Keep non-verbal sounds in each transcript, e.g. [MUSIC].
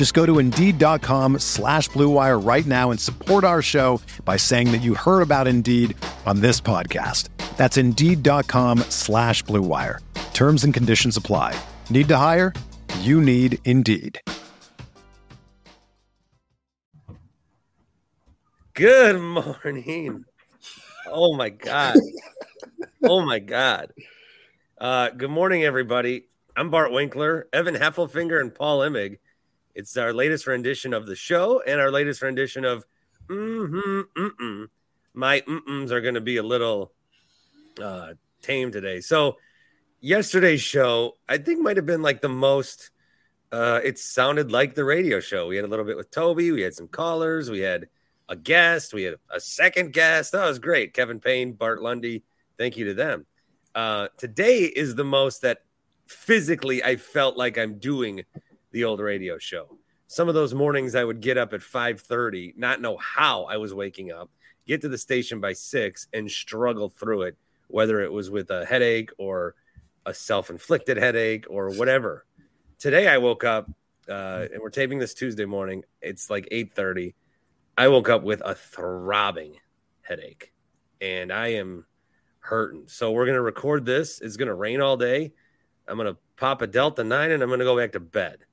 Just go to Indeed.com slash BlueWire right now and support our show by saying that you heard about Indeed on this podcast. That's Indeed.com slash BlueWire. Terms and conditions apply. Need to hire? You need Indeed. Good morning. Oh my god. Oh my god. Uh, good morning, everybody. I'm Bart Winkler, Evan Heffelfinger, and Paul Imig. It's our latest rendition of the show and our latest rendition of mm-hmm, mm-mm. My mm-ums are going to be a little uh, tame today. So yesterday's show, I think might have been like the most. Uh, it sounded like the radio show. We had a little bit with Toby. We had some callers. We had a guest. We had a second guest. That was great. Kevin Payne, Bart Lundy. Thank you to them. Uh, today is the most that physically I felt like I'm doing the old radio show. Some of those mornings I would get up at 5:30, not know how I was waking up, get to the station by 6 and struggle through it, whether it was with a headache or a self-inflicted headache or whatever. Today I woke up uh, and we're taping this Tuesday morning. It's like 8:30. I woke up with a throbbing headache and I am hurting. So we're going to record this. It's going to rain all day. I'm going to pop a Delta 9 and I'm going to go back to bed.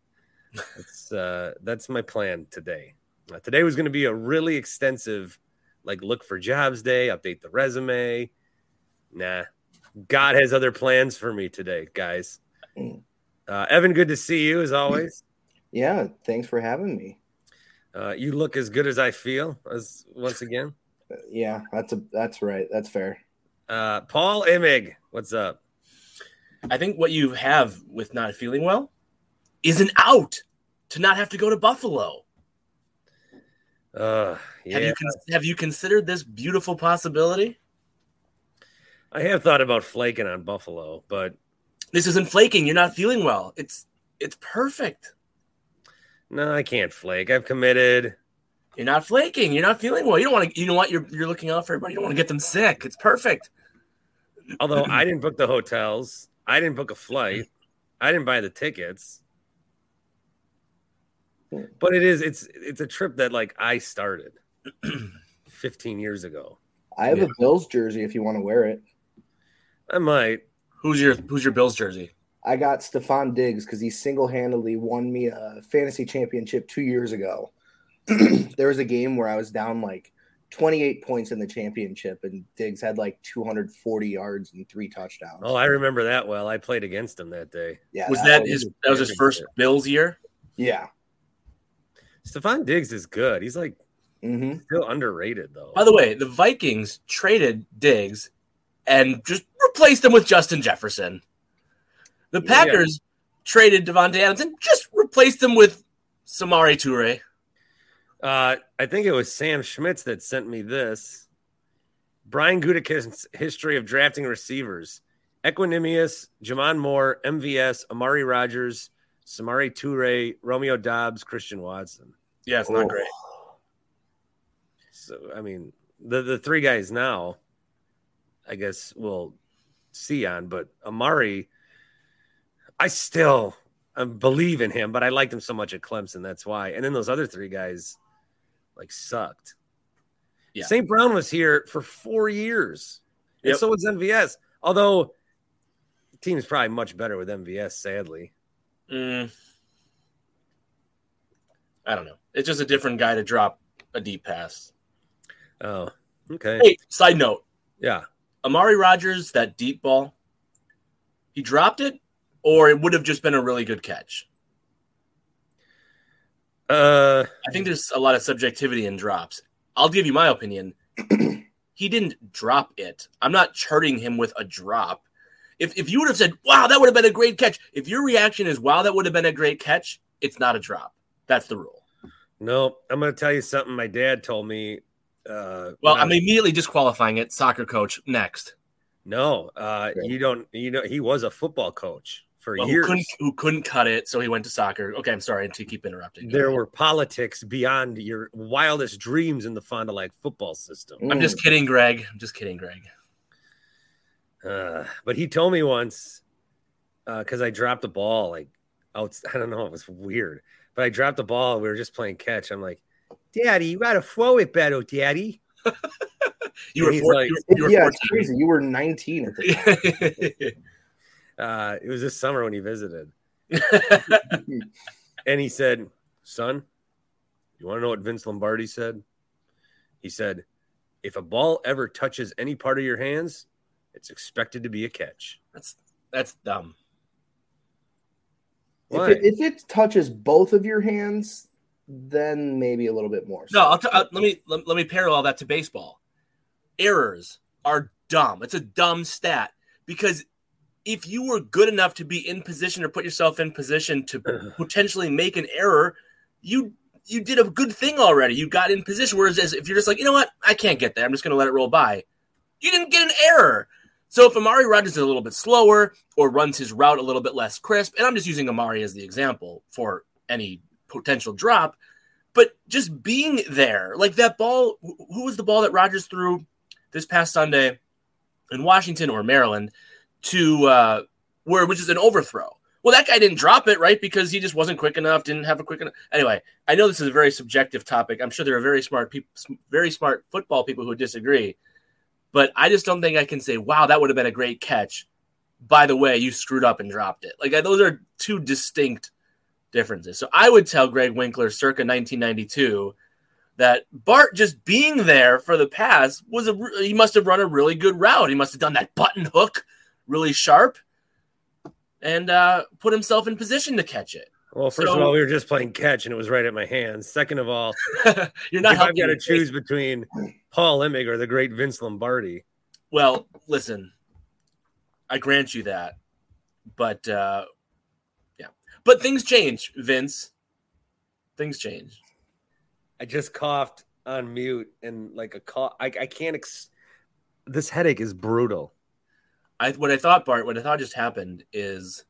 That's uh, that's my plan today. Uh, today was going to be a really extensive, like look for jobs day, update the resume. Nah, God has other plans for me today, guys. Uh, Evan, good to see you as always. [CLEARS THROAT] Yeah, thanks for having me. Uh, you look as good as I feel. As once again. [LAUGHS] Yeah, that's a that's right. That's fair. Uh, Paul Imig, what's up? I think what you have with not feeling well is an out to not have to go to Buffalo. Uh, yeah. Have you con- have you considered this beautiful possibility? I have thought about flaking on Buffalo, but This isn't flaking. You're not feeling well. It's it's perfect. no, I can't flake. I've committed. You're not flaking. You're not feeling well. You don't want to. You know what? You're you're looking out for everybody. You don't want to get them sick. It's perfect. Although [CLEARS THROAT] I didn't book the hotels, I didn't book a flight, I didn't buy the tickets. Mm. But it is it's it's a trip that like I started [CLEARS THROAT] 15 years ago. I have Yeah. a Bills jersey if you want to wear it. I might. Who's your Who's your Bills jersey? I got Stefon Diggs because he single handedly won me a fantasy championship two years ago. [CLEARS THROAT] there was a game where I was down like 28 points in the championship, and Diggs had like 240 yards and three touchdowns. Oh, I remember that well. I played against him that day. yeah, Was that was- his That was his first Bills year. Yeah. Stefon Diggs is good. He's like hmm still underrated though. By the way, the Vikings traded Diggs and just replaced him with Justin Jefferson. The Yeah. Packers traded Davante Adams and just replaced him with Samori Toure. Uh, I think it was Sam Schmitz that sent me this. Brian Gutekunst's history of drafting receivers: Equanimeous, J'Mon Moore, MVS, Amari Rodgers, Samori Toure, Romeo Doubs, Christian Watson. Yeah, it's Oh. not great. So I mean, the the three guys now, I guess we'll see on, but Amari, I still I believe in him, but I liked him so much at Clemson. That's why. And then those other three guys, like, sucked. Yeah. St. Brown was here for four years, and so was MVS. Although the team's probably much better with MVS, sadly. Mm. I don't know. It's just a different guy to drop a deep pass. Oh, okay. Hey, side note. Yeah. Amari Rodgers, that deep ball, he dropped it, or it would have just been a really good catch. Uh, I think there's a lot of subjectivity in drops. I'll give you my opinion. [CLEARS THROAT] he didn't drop it. I'm not charting him with a drop. If if you would have said, "Wow, that would have been a great catch," if your reaction is, "Wow, that would have been a great catch," it's not a drop. That's the rule. no, I'm going to tell you something my dad told me. Uh, Well, I I'm was- immediately disqualifying it. Soccer coach next. no, uh, Okay. you don't, you know, he was a football coach for Well, who years. couldn't who couldn't cut it, so he went to soccer. Okay, I'm sorry to keep interrupting. There were politics beyond your wildest dreams in the Fond du Lac football system. I'm just kidding, Greg. I'm just kidding, Greg. Uh, but he told me once because I dropped the ball like out. [LAUGHS] I don't know. It was weird, but I dropped the ball. We were just playing catch. I'm like, Daddy, you gotta throw it better, Daddy. [LAUGHS] You were, four, like- you were, you were yeah, it's 14. crazy. You were 19 at the time. [LAUGHS] Uh, it was this summer when he visited, and he said, "Son, you want to know what Vince Lombardi said?" He said, "If a ball ever touches any part of your hands, it's expected to be a catch." that's that's dumb. if, it, if it touches both of your hands, then maybe a little bit more. No, I'll t- uh, let me let, let me parallel that to baseball. Errors are dumb. It's a dumb stat because if you were good enough to be in position or put yourself in position to [LAUGHS] potentially make an error, you you did a good thing already. You got in position. Whereas if you're just like, you know what, I can't get there. I'm just going to let it roll by. You didn't get an error. So if Amari Rodgers is a little bit slower or runs his route a little bit less crisp, and I'm just using Amari as the example for any potential drop, but just being there, like that ball, who was the ball that Rodgers threw this past Sunday in Washington or Maryland to uh, where which is an overthrow? Well, that guy didn't drop it, right? Because he just wasn't quick enough, didn't have a quick enough. Anyway, I know this is a very subjective topic. I'm sure there are very smart people, very smart football people who disagree, but I just don't think I can say, "Wow, that would have been a great catch." By the way, you screwed up and dropped it. Like those are two distinct differences. So I would tell Greg Winkler, circa 1992, that Bart just being there for the pass was a he must have run a really good route. He must have done that button hook really sharp and uh, put himself in position to catch it. Well, first of all, we were just playing catch, and it was right at my hands. Second of all, [LAUGHS] You're not if I've got to choose between Paul Imig or the great Vince Lombardi, Well, listen, I grant you that, but uh, yeah, but things change, Vince. Things change. I just coughed on mute and like a cough. I, I can't. Ex- this headache is brutal. I what I thought, Bart, what I thought just happened is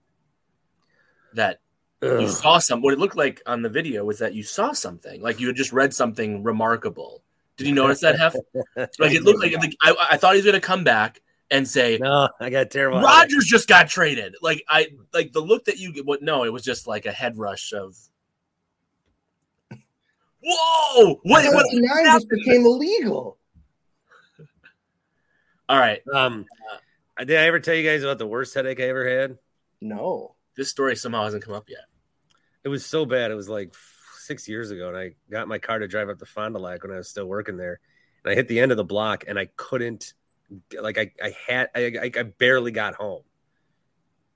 that you saw some. What it looked like on the video was that you saw something, like you had just read something remarkable. Did you notice that, Hef? [LAUGHS] Like it looked like, like I, I thought he was going to come back and say, no, I got terrible. Rodgers just got traded. Like I like the look that you get. What? No, it was just like a head rush of. Whoa! What? what 29 just became illegal. [LAUGHS] all right, Um, did I ever tell you guys about the worst headache I ever had? No. this story somehow hasn't come up yet. It was so bad. It was like six years ago, and I got my car to drive up to Fond du Lac when I was still working there, and I hit the end of the block, and I couldn't, like, I, I had, I, I, barely got home.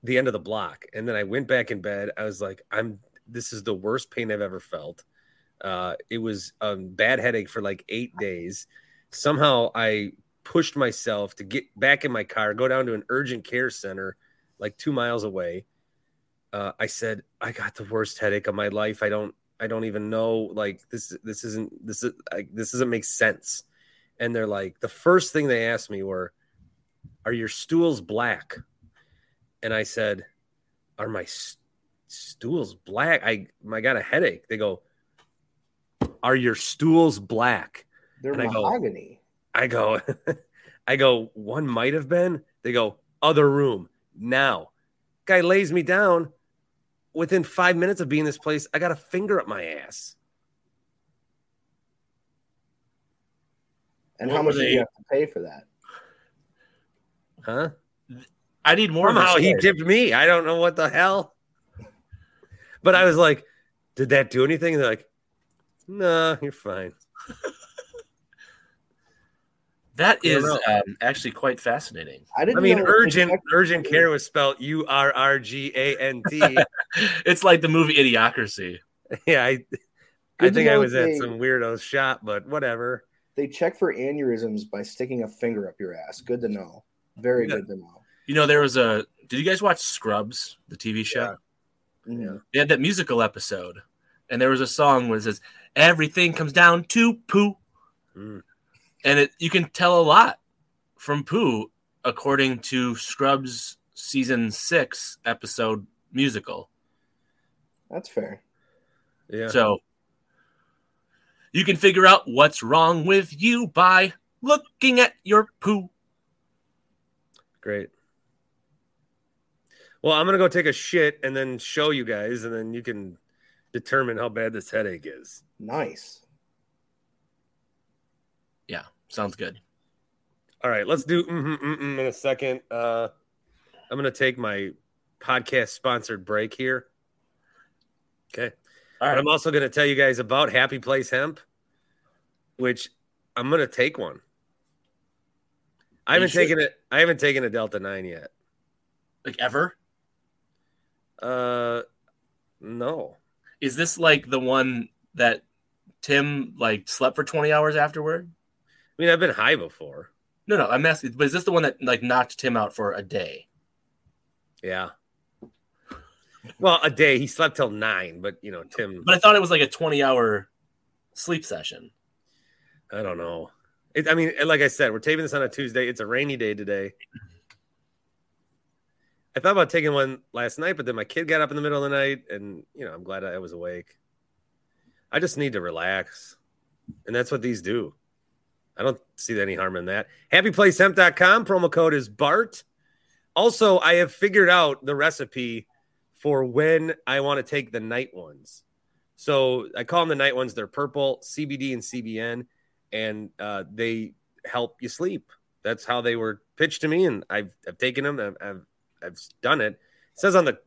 The end of the block, and then I went back in bed. I was like, I'm. This is the worst pain I've ever felt. Uh, it was a bad headache for like eight days. Somehow I pushed myself to get back in my car, go down to an urgent care center, like two miles away uh, I said, I got the worst headache of my life. I don't, I don't even know. Like this, this isn't, this is, like, this doesn't make sense. And they're like, the first thing they asked me were, "Are your stools black?" And I said, "Are my st- stools black?" I, I got a headache. They go, "Are your stools black?" They're And I go- mahogany. I go, [LAUGHS] I go, one might have been. They go, other room. Now, guy lays me down. Within five minutes of being in this place, I got a finger up my ass. And What how were much did you have to pay for that? Huh? I need more. of Somehow he tipped me. I don't know what the hell. But I was like, did that do anything? They're like, no, you're fine. That I don't is know. um, actually quite fascinating. I didn't. I mean, urgent urgent care was spelled U R R G A N T. [LAUGHS] It's like the movie Idiocracy. [LAUGHS] Yeah, I I think I know was at they- some weirdo's shop, but whatever. They check for aneurysms by sticking a finger up your ass. Good to know. Very Yeah. good to know. You know, there was a. Did you guys watch Scrubs, the TV show? Yeah. They had that musical episode, and there was a song where it says, "Everything comes down to poo," Mm. And it you can tell a lot from poo according to Scrubs season six episode musical. That's fair. Yeah. So you can figure out what's wrong with you by looking at your poo. Great. Well, I'm gonna go take a shit and then show you guys, and then you can determine how bad this headache is. Nice. Sounds good. All right, let's do mm mm in a second. Uh, I'm gonna take my podcast sponsored break here. Okay. All But. I'm also gonna tell you guys about Happy Place Hemp, which I'm gonna take one. I haven't taken it. I haven't taken a Delta Nine yet. Like ever? Uh, no. Is this like the one that Tim like slept for 20 hours afterward? I mean, I've been high before. No, no, I'm asking, but is this the one that like knocked Tim out for a day? Yeah. Well, a day. He slept till nine, but you know, Tim. But I thought it was like a 20 hour sleep session. I don't know. It, I mean, like I said, we're taping this on a Tuesday. It's a rainy day today. I thought about taking one last night, but then my kid got up in the middle of the night, and you know, I'm glad I was awake. I just need to relax, and that's what these do. I don't see any harm in that. HappyPlaceHemp.com promo code is Bart. Also, I have figured out the recipe for when I want to take the night ones. So I call them the night ones. They're purple, CBD, and CBN and uh, they help you sleep. That's how they were pitched to me, and I've, I've taken them. I've, I've I've done it. It says on the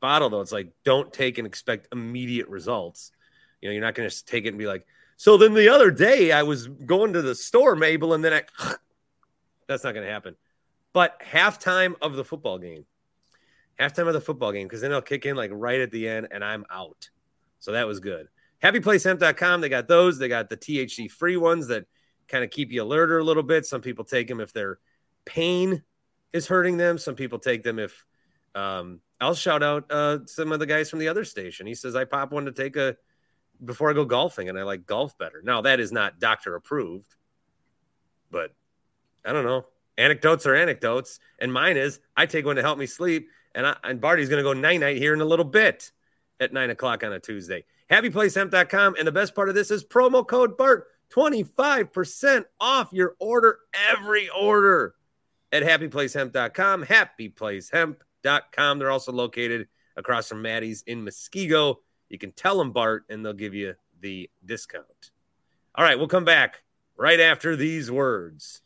bottle though, it's like don't take and expect immediate results. You know, you're not going to take it and be like, so then the other day I was going to the store, Mabel, and then I. [CLEARS THROAT] That's not going to happen. But halftime of the football game, halftime of the football game, because then they'll kick in like right at the end, and I'm out. So that was good. HappyPlaceHemp.com. They got those. They got the THC free ones that kind of keep you alerter a little bit. Some people take them if their pain is hurting them. Some people take them if um, I'll shout out uh, some of the guys from the other station. He says I pop one to take a before I go golfing, and I like golf better. Now that is not doctor approved, but I don't know. Anecdotes are anecdotes, and mine is I take one to help me sleep, and I, and Barty's going to go night night here in a little bit at nine o'clock on a Tuesday. HappyPlaceHemp.com. And the best part of this is promo code BART 25% off your order, every order at HappyPlaceHemp.com. HappyPlaceHemp.com. They're also located across from Maddie's in Muskego. You can tell them Bart, and they'll give you the discount. All right, we'll come back right after these words.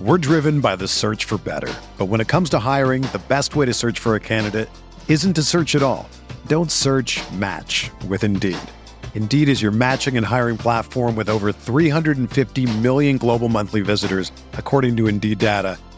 We're driven by the search for better. But when it comes to hiring, the best way to search for a candidate isn't to search at all. Don't search match with Indeed. Indeed is your matching and hiring platform with over 350 million global monthly visitors, according to Indeed data,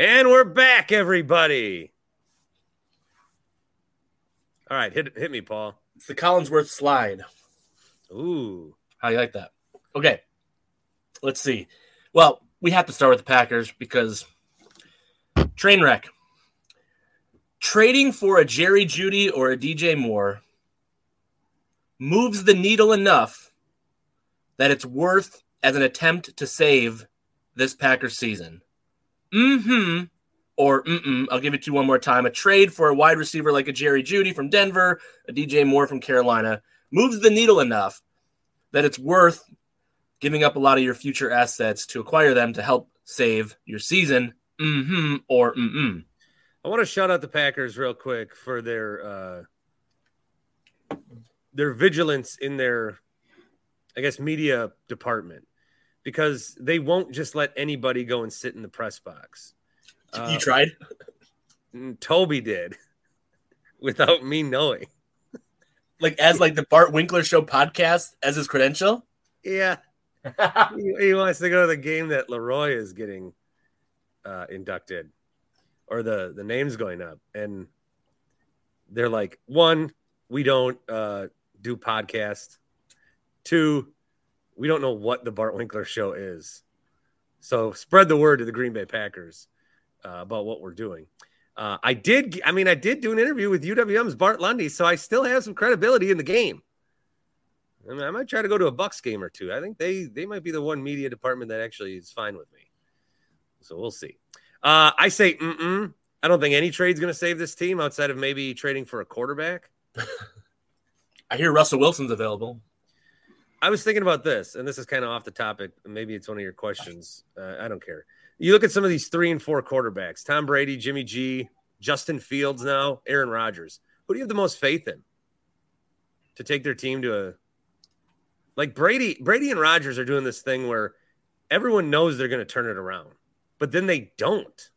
And we're back, everybody. All right, hit hit me, Paul. It's the Collinsworth slide. Ooh, How you like that? Okay. Let's see. Well, we have to start with the Packers because train wreck. Trading for a Jerry Jeudy or a DJ Moore moves the needle enough that it's worth as an attempt to save this Packers season. Mm-hmm. Or mm-mm. I'll give it to you one more time. A trade for a wide receiver like a Jerry Jeudy from Denver, a DJ Moore from Carolina moves the needle enough that it's worth giving up a lot of your future assets to acquire them to help save your season. Mm-hmm. Or mm-mm. I want to shout out the Packers real quick for their uh, their vigilance in their, I guess, media department because they won't just let anybody go and sit in the press box. Uh, you tried? Toby did [LAUGHS] without me knowing. Like as like the Bart Winkler show podcast as his credential? Yeah. [LAUGHS] he, he, wants to go to the game that Leroy is getting uh, inducted or the the names going up and they're like one we don't uh, do podcast two we don't know what the Bart Winkler show is. So spread the word to the Green Bay Packers uh, about what we're doing. Uh, I did. I mean, I did do an interview with UWM's Bart Lundy, so I still have some credibility in the game. I, mean, I might try to go to a Bucks game or two. I think they they might be the one media department that actually is fine with me. So we'll see. Uh, I say, mm I don't think any trade's going to save this team outside of maybe trading for a quarterback. [LAUGHS] I hear Russell Wilson's available. I was thinking about this, and this is kind of off the topic. Maybe it's one of your questions. Uh, I don't care. You look at some of these three and four quarterbacks: Tom Brady, Jimmy G, Justin Fields, now Aaron Rodgers. Who do you have the most faith in to take their team to a like Brady? Brady and Rodgers are doing this thing where everyone knows they're going to turn it around, but then they don't.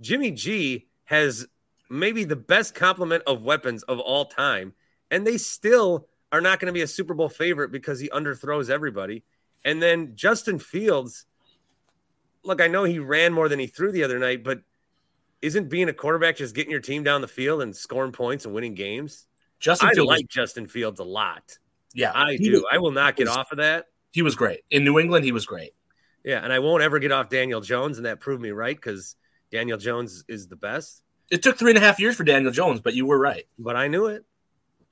Jimmy G has maybe the best complement of weapons of all time, and they still are not going to be a Super Bowl favorite because he underthrows everybody. And then Justin Fields, look, I know he ran more than he threw the other night, but isn't being a quarterback just getting your team down the field and scoring points and winning games? Justin I Fields like Justin Fields a lot. Yeah, I do. Was, I will not get was, off of that. He was great in New England. He was great. Yeah, and I won't ever get off Daniel Jones, and that proved me right because Daniel Jones is the best. It took three and a half years for Daniel Jones, but you were right. But I knew it.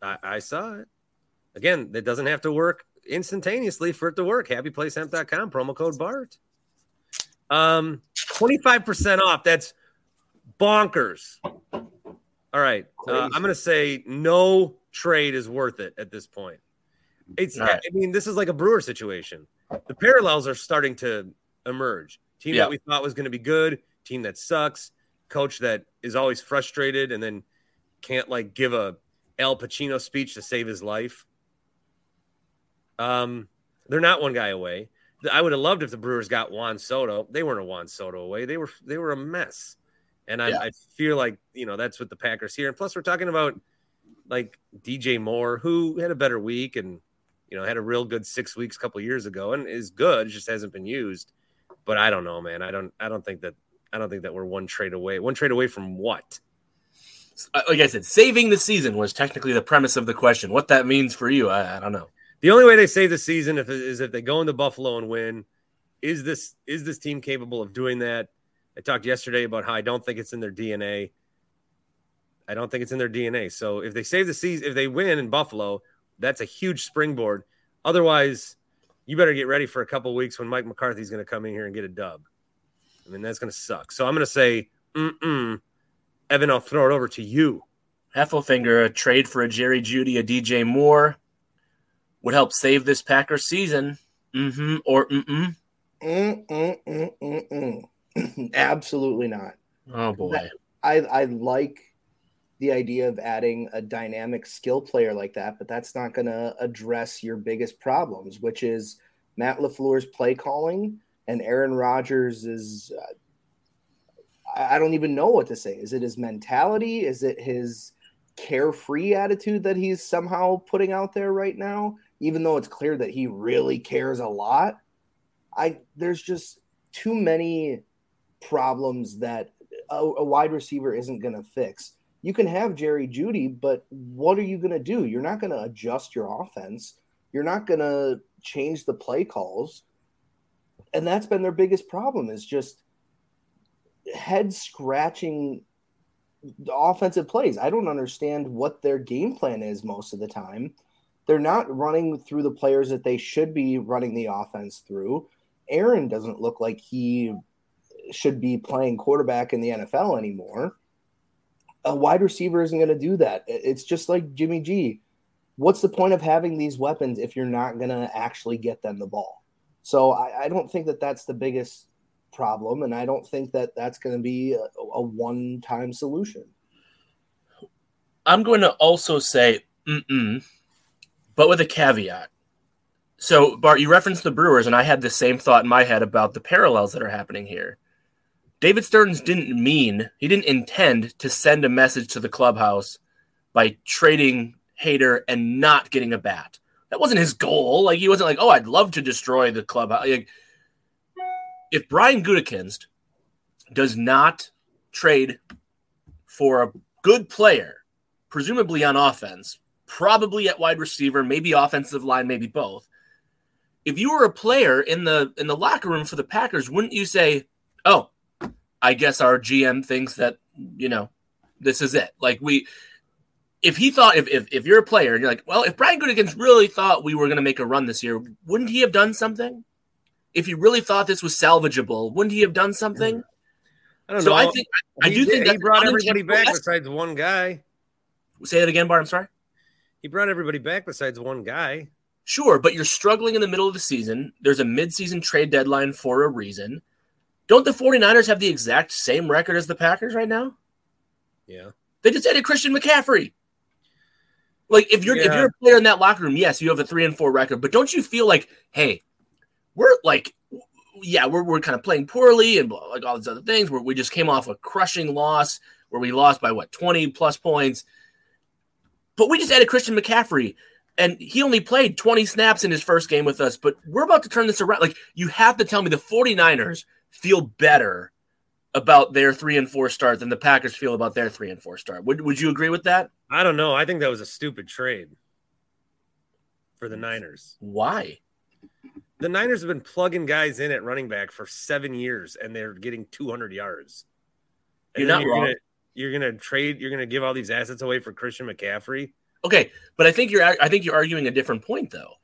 I, I saw it. Again, it doesn't have to work instantaneously for it to work. HappyPlaceHemp.com, promo code BART. Um, 25% off. That's bonkers. All right. Uh, I'm going to say no trade is worth it at this point. It's, right. I mean, this is like a Brewer situation. The parallels are starting to emerge. Team that we thought was going to be good, team that sucks, coach that is always frustrated and then can't like give a Al Pacino speech to save his life. Um, they're not one guy away. I would have loved if the Brewers got Juan Soto. They weren't a Juan Soto away. They were they were a mess. And I, yeah. I feel like you know that's what the Packers here. And plus, we're talking about like DJ Moore, who had a better week and you know had a real good six weeks a couple years ago and is good. just hasn't been used. But I don't know, man. I don't. I don't think that. I don't think that we're one trade away. One trade away from what? Like I said, saving the season was technically the premise of the question. What that means for you, I, I don't know. The only way they save the season if, is if they go into Buffalo and win. Is this is this team capable of doing that? I talked yesterday about how I don't think it's in their DNA. I don't think it's in their DNA. So if they save the season, if they win in Buffalo, that's a huge springboard. Otherwise, you better get ready for a couple weeks when Mike McCarthy's going to come in here and get a dub. I mean, that's going to suck. So I'm going to say, mm-mm. Evan, I'll throw it over to you. Heffelfinger, a trade for a Jerry Jeudy, a DJ Moore, would help save this Packers season. Mm-hmm. Or mm-mm. Mm-mm-mm-mm-mm. [CLEARS THROAT] Absolutely not. Oh boy. I I like the idea of adding a dynamic skill player like that, but that's not going to address your biggest problems, which is Matt LaFleur's play calling and Aaron Rodgers is uh, I don't even know what to say. Is it his mentality? Is it his carefree attitude that he's somehow putting out there right now? Even though it's clear that he really cares a lot, I there's just too many problems that a, a wide receiver isn't going to fix. You can have Jerry Jeudy, but what are you going to do? You're not going to adjust your offense. You're not going to change the play calls. And that's been their biggest problem is just head scratching offensive plays. I don't understand what their game plan is most of the time. They're not running through the players that they should be running the offense through. Aaron doesn't look like he should be playing quarterback in the NFL anymore. A wide receiver isn't going to do that. It's just like Jimmy G. What's the point of having these weapons if you're not going to actually get them the ball? So I, I, don't think that that's the biggest problem, and I don't think that that's going to be a, a one-time solution. I'm going to also say, mm but with a caveat. So, Bart, you referenced the Brewers, and I had the same thought in my head about the parallels that are happening here. David Stearns didn't mean, he didn't intend to send a message to the clubhouse by trading Hader and not getting a bat. That wasn't his goal. Like, he wasn't like, oh, I'd love to destroy the clubhouse. Like, if Brian Gutekunst does not trade for a good player, presumably on offense, probably at wide receiver, maybe offensive line, maybe both. If you were a player in the in the locker room for the Packers, wouldn't you say, "Oh, I guess our GM thinks that you know this is it"? Like we, if he thought, if if, if you're a player, and you're like, well, if Brian Gutekunst really thought we were going to make a run this year, wouldn't he have done something? If he really thought this was salvageable, wouldn't he have done something? I don't so know. I think I He do think he brought everybody back besides one guy. Say that again, Bart. I'm sorry. He brought everybody back besides one guy. Sure, but you're struggling in the middle of the season. There's a midseason trade deadline for a reason. Don't the 49ers have the exact same record as the Packers right now? Yeah. They just added Christian McCaffrey. Like if you're if you're a player in that locker room, yes, you have a three and four record, but don't you feel like, hey, we're like, yeah, we're we're kind of playing poorly and blah, like all these other things. Where we just came off a crushing loss where we lost by what twenty plus points, but we just added Christian McCaffrey. And he only played 20 snaps in his first game with us, but we're about to turn this around. Like, you have to tell me the 49ers feel better about their three and four start than the Packers feel about their three and four start. Would, would you agree with that? I don't know. I think that was a stupid trade for the Niners. Why? The Niners have been plugging guys in at running back for seven years, and they're getting 200 yards. And You're not you're wrong. Gonna, you're gonna trade. You're gonna give all these assets away for Christian McCaffrey. Okay, but I think you're I think you're arguing a different point though.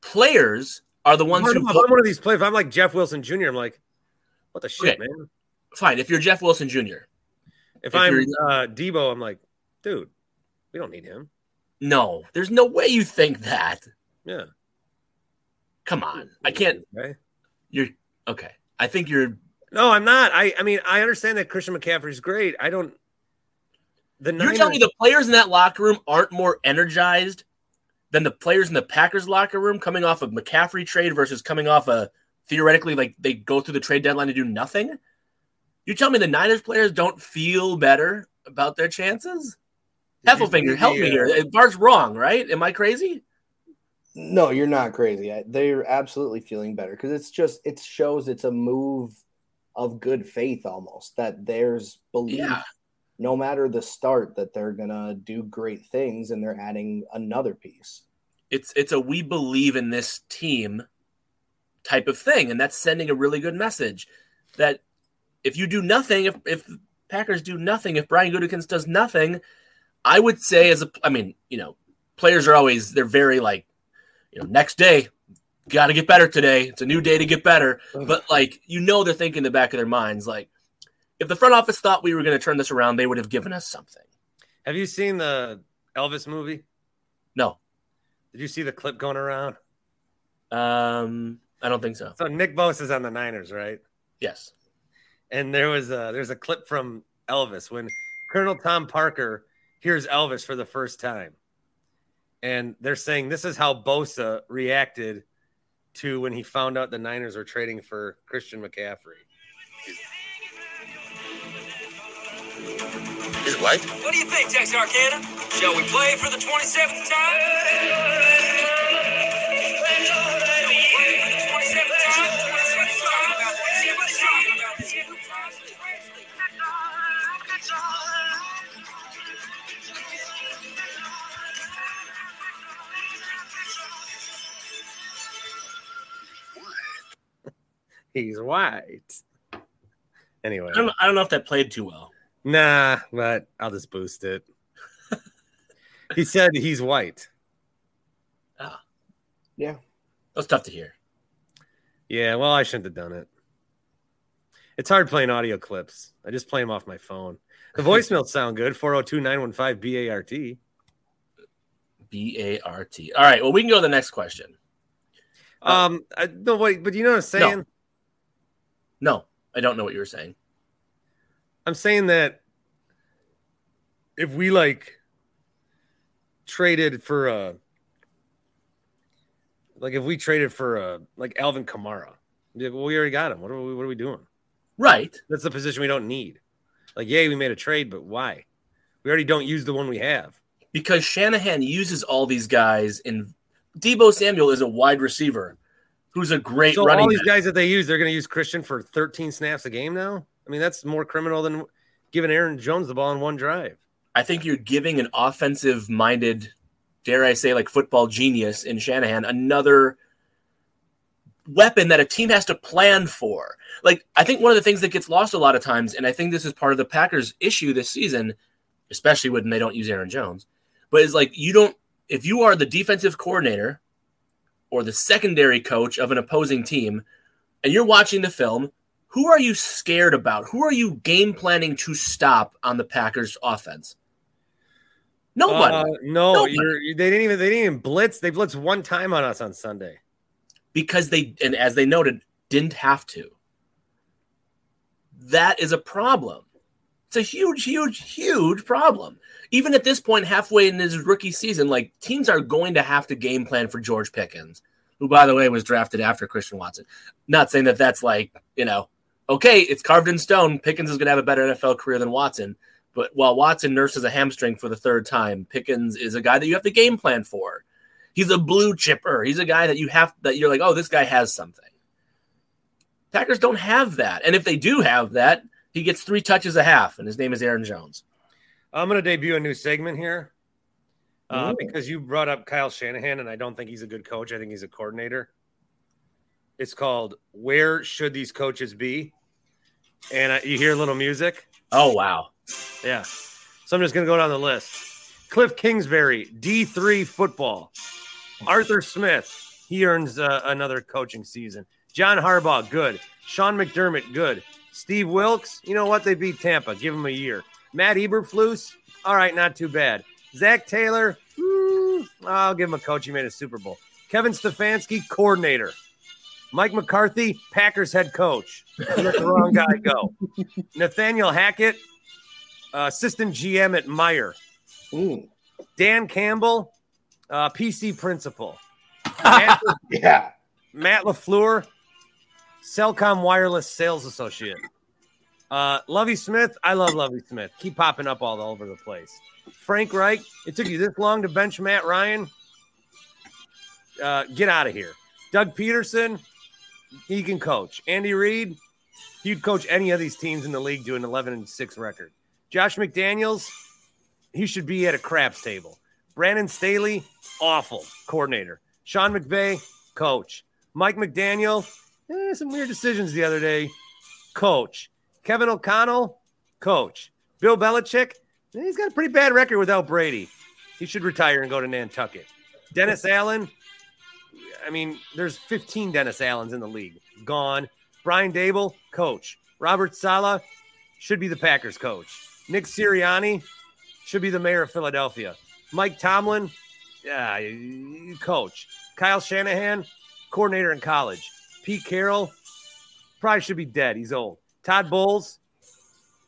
Players are the ones If who I'm put, one of these players. If I'm like Jeff Wilson Jr., I'm like, what the shit, Okay. man? fine. If you're Jeff Wilson Jr., If, If I'm uh, Debo, I'm like, dude, we don't need him. no, there's no way you think that. Yeah, Come on, I can't. Okay. You're okay. I think you're. No, I'm not. I I mean, I understand that Christian McCaffrey's great. I don't. The You're Niners, telling me the players in that locker room aren't more energized than the players in the Packers locker room coming off of McCaffrey trade versus coming off a theoretically like they go through the trade deadline to do nothing? You tell me the Niners players don't feel better about their chances? Did you see Heffelfinger, help me here. Bart's wrong, right? Am I crazy? No, you're not crazy. They're absolutely feeling better because it's just it shows it's a move of good faith almost that there's belief Yeah. no matter the start that they're gonna do great things and they're adding another piece. It's it's a we believe in this team type of thing, and that's sending a really good message that if you do nothing, if if Packers do nothing, if Brian Gutekunst does nothing, I would say as a I mean, you know, players are always they're very like, you know, next day, got to get better today. It's a new day to get better. But like, you know, they're thinking in the back of their minds like, if the front office thought we were going to turn this around, they would have given us something. Have you seen the Elvis movie? No, Did you see the clip going around? um, I don't think so. So Nick Bosa is on the Niners, right? Yes. And there was a there's a clip from Elvis when Colonel Tom Parker hears Elvis for the first time. And they're saying this is how Bosa reacted to when he found out the Niners were trading for Christian McCaffrey. He's white. What do you think, Texarkana? Shall we play for the 27th time? He's white. Anyway, I don't, I don't know if that played too well. Nah, but I'll just boost it. [LAUGHS] he said he's white. Ah, Yeah. That's tough to hear. Yeah, well, I shouldn't have done it. It's hard playing audio clips. I just play them off my phone. The [LAUGHS] voicemails sound good 402 915 BART. B A R T. All right. Well, we can go to the next question. Um, I, no, wait, but you know what I'm saying? No, I don't know what you were saying. I'm saying that if we like traded for a like if we traded for a like Alvin Kamara, like, well, we already got him. What are we what are we doing? Right. That's the position we don't need. Like, yay, we made a trade, but why? We already don't use the one we have. Because Shanahan uses all these guys in Debo Samuel is a wide receiver who's a great So running all these back. guys that they use, they're going to use Christian for 13 snaps a game now. I mean, that's more criminal than giving Aaron Jones the ball in one drive. I think you're giving an offensive minded, dare I say, like football genius in Shanahan another weapon that a team has to plan for. Like, I think one of the things that gets lost a lot of times, and I think this is part of the Packers' issue this season, especially when they don't use Aaron Jones, but is like you don't, if you are the defensive coordinator or the secondary coach of an opposing team and you're watching the film, who are you scared about? Who are you game planning to stop on the Packers offense? Nobody. Uh, no, Nobody. you're, they didn't even they didn't even blitz. They blitzed one time on us on Sunday. because they and as they noted didn't have to that is a problem it's a huge huge huge problem even at this point halfway in his rookie season like teams are going to have to game plan for george pickens who by the way was drafted after christian watson not saying that that's like you know okay it's carved in stone pickens is going to have a better nfl career than watson but while watson nurses a hamstring for the third time pickens is a guy that you have to game plan for He's a blue chipper. He's a guy that you have that you're like, oh, this guy has something. Packers don't have that, and if they do have that, he gets three touches a half, and his name is Aaron Jones. I'm going to debut a new segment here uh, because you brought up Kyle Shanahan, and I don't think he's a good coach. I think he's a coordinator. It's called "Where Should These Coaches Be?" And uh, you hear a little music. Oh wow, Yeah. So I'm just going to go down the list. Cliff Kingsbury, D3 football. Arthur Smith, he earns uh, another coaching season. John Harbaugh, good. Sean McDermott, good. Steve Wilks, you know what? They beat Tampa. Give him a year. Matt Eberflus, all right, not too bad. Zac Taylor, hmm, I'll give him a coach. He made a Super Bowl. Kevin Stefanski, coordinator. Mike McCarthy, Packers head coach. Let the wrong guy go. [LAUGHS] Nathaniel Hackett, uh, assistant GM at Meijer. Dan Campbell, uh, PC principal. Matt, [LAUGHS] Yeah. Matt LaFleur, Cellcom Wireless sales associate. Uh, Lovie Smith, I love Lovie Smith. Keep popping up all over the place. Frank Reich, it took you this long to bench Matt Ryan. Uh, get out of here. Doug Pederson, he can coach. Andy Reid, he'd coach any of these teams in the league to an 11 and 6 record. Josh McDaniels, he should be at a craps table. Brandon Staley, awful coordinator. Sean McVay, coach. Mike McDaniel, eh, some weird decisions the other day, coach. Kevin O'Connell, coach. Bill Belichick, he's got a pretty bad record without Brady. He should retire and go to Nantucket. Dennis Allen, I mean, there's 15 Dennis Allens in the league. Gone. Brian Daboll, coach. Robert Saleh should be the Packers coach. Nick Sirianni should be the mayor of Philadelphia. Mike Tomlin, yeah, coach. Kyle Shanahan, coordinator in college. Pete Carroll, probably should be dead. He's old. Todd Bowles,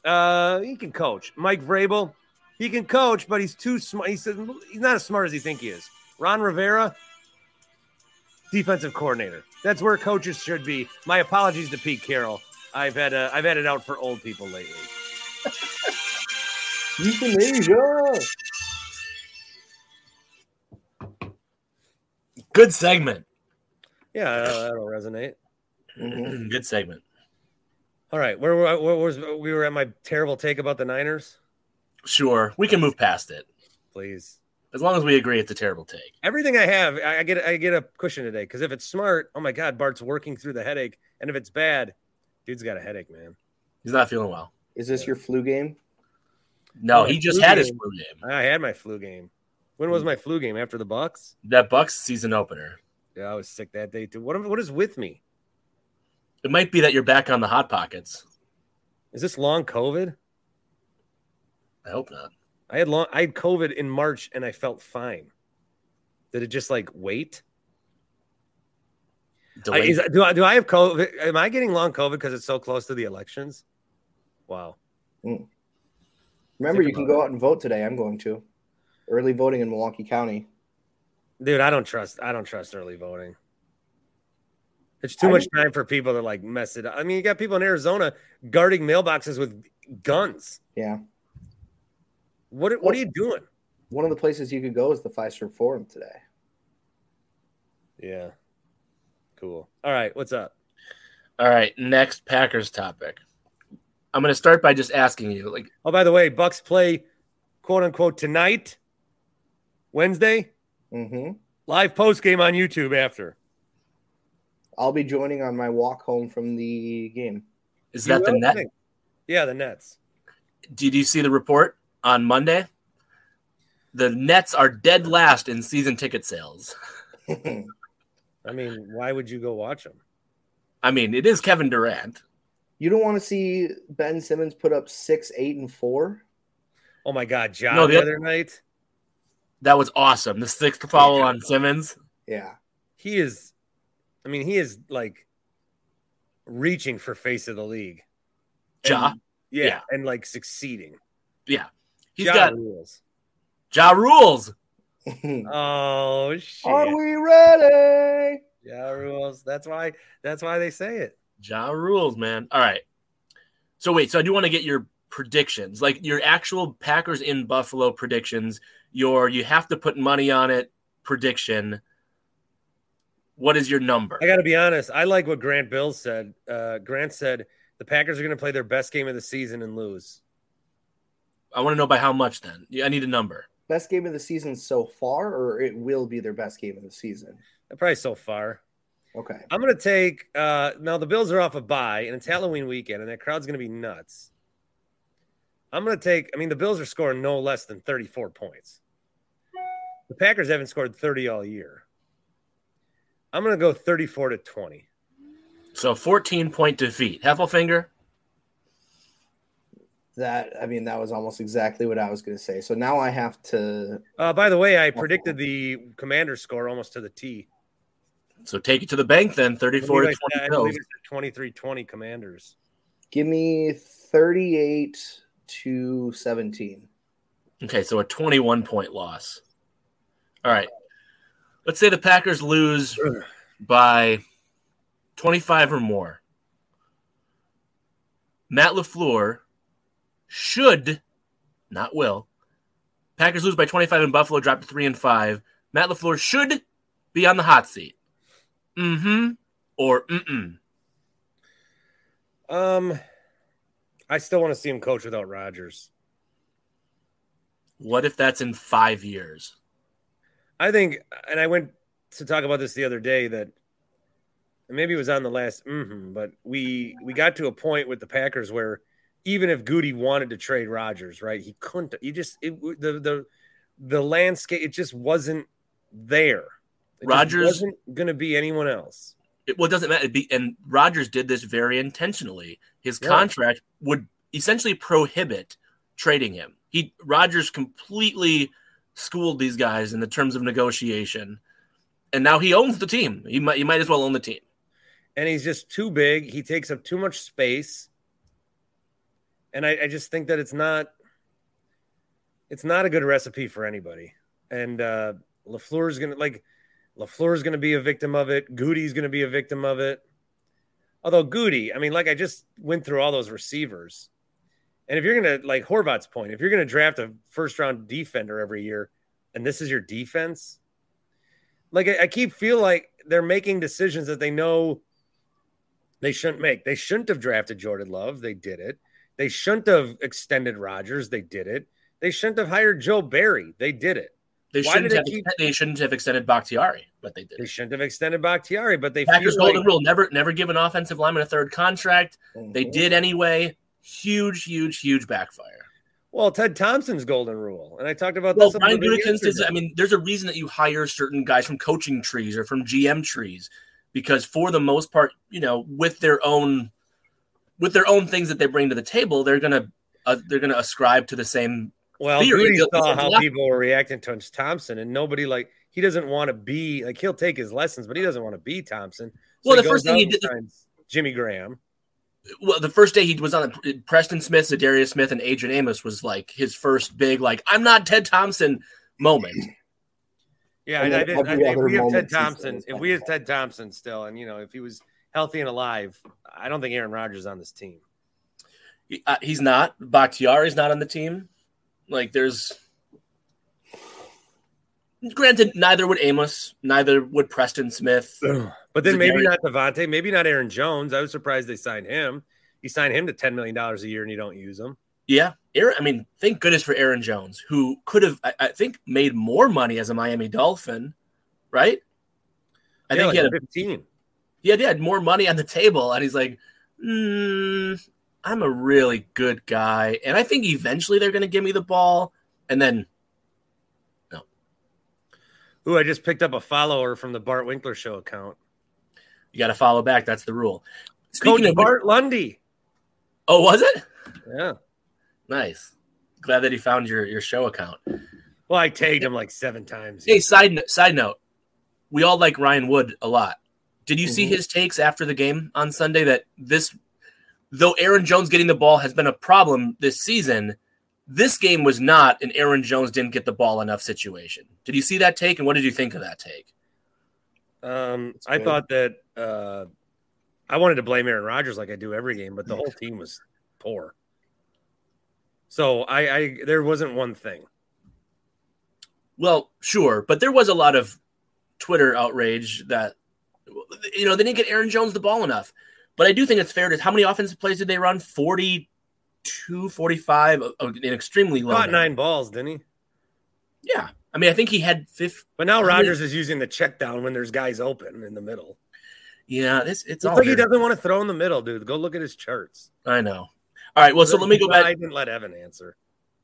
uh, he can coach. Mike Vrabel, he can coach, but he's too smart. He said he's not as smart as he think he is. Ron Rivera, defensive coordinator. That's where coaches should be. My apologies to Pete Carroll. I've had uh, I've had it out for old people lately. [LAUGHS] Euthanasia. good segment. Yeah, that'll resonate. Mhm. good segment. All right, where, were- where was we were at my terrible take about the Niners? Sure, we can move past it Please. as long as we agree it's a terrible take. Everything I have, I I get I get a cushion today because if it's smart, oh my god, Bart's working through the headache, and if it's bad, dude's got a headache, man. He's not feeling well. Is this your flu game? No, Oh, he just flu had his flu game. I had my flu game. When was my flu game? After the Bucks? That Bucks season opener. Yeah, I was sick that day too. What what is with me? It might be that you're back on the hot pockets. Is this long COVID? I hope not. I had long I had COVID in March and I felt fine. Did it just like wait? I, is, do I do I have COVID? Am I getting long COVID because it's so close to the elections? Wow. Mm. Remember, Think you can about go out and vote today. I'm going to early voting in Milwaukee County. Dude, I don't trust I don't trust early voting. It's too I much time for people to like mess it up. I mean, you got people in Arizona guarding mailboxes with guns. Yeah, What what are you doing? one of the places you could go is the Fiserv Forum today. Yeah. Cool. All right, what's up? All right, next Packers topic. I'm going to start by just asking you, like, Oh, by the way, Bucks play quote unquote tonight, Wednesday. hmm Live post game on YouTube after. I'll be joining on my walk home from the game. is You that the will? net? Yeah, the Nets. Did you see the report on Monday? The Nets are dead last in season ticket sales. [LAUGHS] I mean, why would you go watch them? I mean, it is Kevin Durant. you don't want to see Ben Simmons put up six, eight, and four. Oh my God, John No, the, the- other night. That was awesome. The sixth foul on Simmons. Yeah, He is, I mean, he is like reaching for face of the league. Ja. And- yeah, Yeah. and like succeeding. Yeah. He's Ja got rules. Ja rules. [LAUGHS] Oh shit. are we ready? Ja rules. That's why. That's why they say it. Ja rules, man. All right. So wait, so I do want to get your predictions, like your actual Packers in Buffalo predictions. Your you have to put money on it prediction. What is your number? I got to be honest. I like what Grant Bills said. Uh, Grant said the Packers are going to play their best game of the season and lose. I want to know by how much. Then I need a number. Best game of the season so far, or it will be their best game of the season. Probably so far. Okay. I'm going to take. Uh, now the Bills are off a bye, and it's Halloween weekend, and that crowd's going to be nuts. I'm going to take. I mean, the Bills are scoring no less than 34 points. The Packers haven't scored 30 all year. I'm going to go 34 to 20. So 14 point defeat. Heffelfinger. That I mean, that was almost exactly what I was going to say. So now I have to. Uh, by the way, I predicted the Commander score almost to the T. So take it to the bank then. 34 to believe 20 I, I believe it's 23 20 Commanders. Give me 38 to 17. Okay, so a 21 point loss. All right. Let's say the Packers lose by 25 or more. Matt LaFleur should, not will, Packers lose by 25 in Buffalo, drop to 3 and 5. Matt LaFleur should be on the hot seat. Mm hmm. Or mm mm. Um, I still want to see him coach without Rodgers. What if that's in five years? I think, and I went to talk about this the other day that maybe it was on the last, mhm, but we we got to a point with the Packers where even if Goody wanted to trade Rodgers, right, he couldn't. He just it, the the the landscape it just wasn't there. It just Rodgers- wasn't going to be anyone else. It, well, it doesn't matter. Be, and Rodgers did this very intentionally. His Yeah. contract would essentially prohibit trading him. He Rodgers completely schooled these guys in the terms of negotiation, and now he owns the team. He might, he might as well own the team. and he's just too big. He takes up too much space, and I, I just think that it's not it's not a good recipe for anybody. And uh, Lafleur is gonna like Lafleur is gonna be a victim of it. Goody's gonna be a victim of it. Although Goody, I mean, like I just went through all those receivers, and if you're gonna like Horvat's point, if you're gonna draft a first round defender every year, and this is your defense, like I, I keep feel like they're making decisions that they know they shouldn't make. They shouldn't have drafted Jordan Love. They did it. They shouldn't have extended Rodgers. They did it. They shouldn't have hired Joe Barry. They did it. They Why shouldn't did have. they keep- They shouldn't have extended Bakhtiari, but they did. They shouldn't have extended Bakhtiari, but they Packers feel like, golden rule: never, never give an offensive lineman a third contract. They Mhm. did anyway. Huge, huge, huge backfire. Well, Ted Thompson's golden rule, and I talked about Well, this. Brian Gutekunst is. I mean, there's a reason that you hire certain guys from coaching trees or from GM trees, because for the most part, you know, with their own, with their own things that they bring to the table, they're gonna uh, they're gonna ascribe to the same. Well, theory Goody saw how people were reacting to Thompson, and nobody like he doesn't want to be like he'll take his lessons, but he doesn't want to be Thompson. So Well, the first thing he did- Jimmy Graham. Well, the first day he was on Preston Smith, Darius Smith, and Adrian Amos was like his first big like I'm not Ted Thompson moment. Yeah, And I, I, did, I every think other we have Ted moment since then Thompson. If we have Ted Thompson still, and you know, if he was healthy and alive, I don't think Aaron Rodgers is on this team. He- uh, he's not. Bakhtiari's not on the team. Like there's. Granted, neither would Amos, neither would Preston Smith. [CLEARS THROAT] But then maybe not Davante, maybe not Aaron Jones. I was surprised they signed him. You sign him to ten million dollars a year and you don't use him. Yeah, Aaron. I mean, thank goodness for Aaron Jones, who could have, I, I think, made more money as a Miami Dolphin, right? I Yeah, think like he had a, fifteen. he had, he had more money on the table, and he's like, mm, "I'm a really good guy," and I think eventually they're going to give me the ball, and then no. Ooh, I just picked up a follower from the Bart Winkler show account. You got to follow back. That's the rule. Coach Speaking of Bart Lundy. oh, was it Yeah. nice? Glad that he found your your show account. Well, I tagged him like seven times. Hey, side no- side note, we all like Ryan Wood a lot. Did you see Mhm. his takes after the game on Sunday that this, though Aaron Jones getting the ball has been a problem this season, this game was not an Aaron Jones didn't get the ball enough situation. Did you see that take, and what did you think of that take? Um, I thought that uh, I wanted to blame Aaron Rodgers like I do every game, but the whole team was poor. So I, I there wasn't one thing. Well, sure, but there was a lot of Twitter outrage that you know they didn't get Aaron Jones the ball enough. But I do think it's fair to how many offensive plays did they run? 42, 45, uh, an extremely low. Caught number. nine balls, didn't he? Yeah. I mean, I think he had fifth. But now Rodgers is using the check down when there's guys open in the middle. Yeah, this it's It's all like he doesn't want to throw in the middle, dude. Go look at his charts. I know. All right, well, so let me go back. I didn't let Evan answer.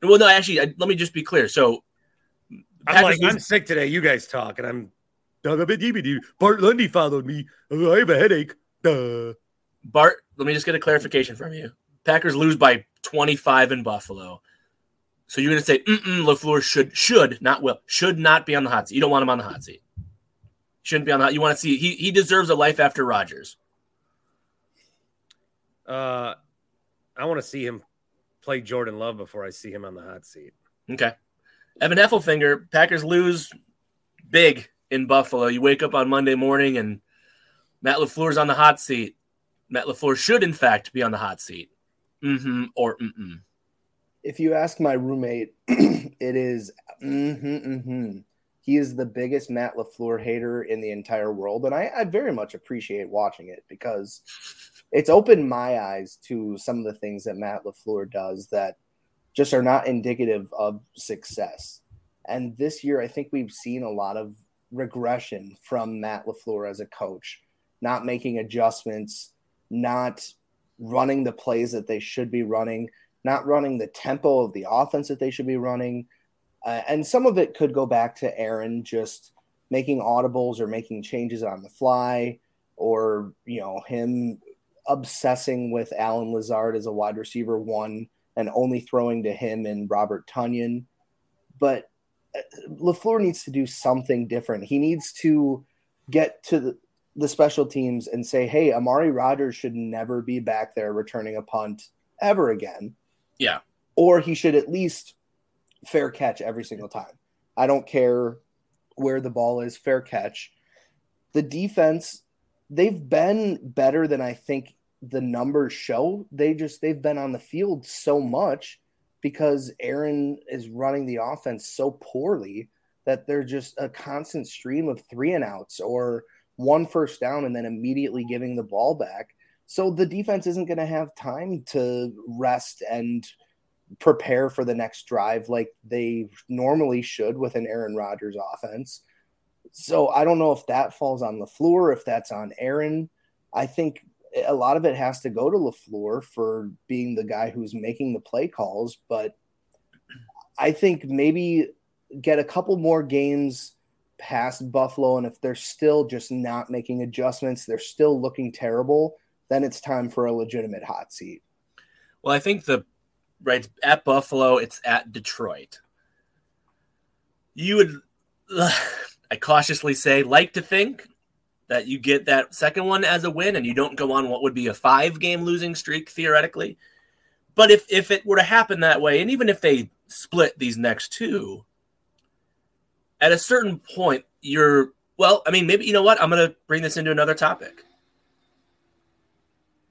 Well, no, actually, I, let me just be clear. So, I'm like, I'm sick today. You guys talk, and I'm. Bart Lundy followed me. I have a headache. Duh. Bart, let me just get a clarification from you. Packers lose by 25 in Buffalo. So you're going to say, Mm-mm, LaFleur should, should, not will, should not be on the hot seat. You don't want him on the hot seat. Shouldn't be on the hot You want to see, he, he deserves a life after Rodgers. Uh, I want to see him play Jordan Love before I see him on the hot seat. Okay. Evan Heffelfinger, Packers lose big in Buffalo. You wake up on Monday morning and Matt LaFleur's on the hot seat. Matt LaFleur should, in fact, be on the hot seat. Mm-hmm or mm-mm. if you ask my roommate, [CLEARS THROAT] it is mm-hmm, mm-hmm. He is the biggest Matt LaFleur hater in the entire world. And I, I very much appreciate watching it because it's opened my eyes to some of the things that Matt LaFleur does that just are not indicative of success. And this year, I think we've seen a lot of regression from Matt LaFleur as a coach, not making adjustments, not running the plays that they should be running not running the tempo of the offense that they should be running. Uh, and some of it could go back to Aaron just making audibles or making changes on the fly, or, you know, him obsessing with Allen Lazard as a wide receiver one and only throwing to him and Robert Tonyan. But uh, LaFleur needs to do something different. He needs to get to the, the special teams and say, hey, Amari Rodgers should never be back there returning a punt ever again. Yeah. Or he should at least fair catch every single time. I don't care where the ball is, fair catch. The defense, they've been better than I think the numbers show. They just they've been on the field so much because Aaron is running the offense so poorly that they're just a constant stream of three and outs or one first down and then immediately giving the ball back. So the defense isn't going to have time to rest and prepare for the next drive like they normally should with an Aaron Rodgers offense. So I don't know if that falls on LaFleur, if that's on Aaron. I think a lot of it has to go to LaFleur for being the guy who's making the play calls, but I think maybe get a couple more games past Buffalo, and if they're still just not making adjustments, they're still looking terrible, then it's time for a legitimate hot seat. Well, I think the right at Buffalo, it's at Detroit. You would, [SIGHS] I cautiously say, like to think that you get that second one as a win and you don't go on what would be a five game losing streak theoretically. But if if it were to happen that way, and even if they split these next two, at a certain point, you're well, I mean, maybe you know what? I'm gonna bring this into another topic.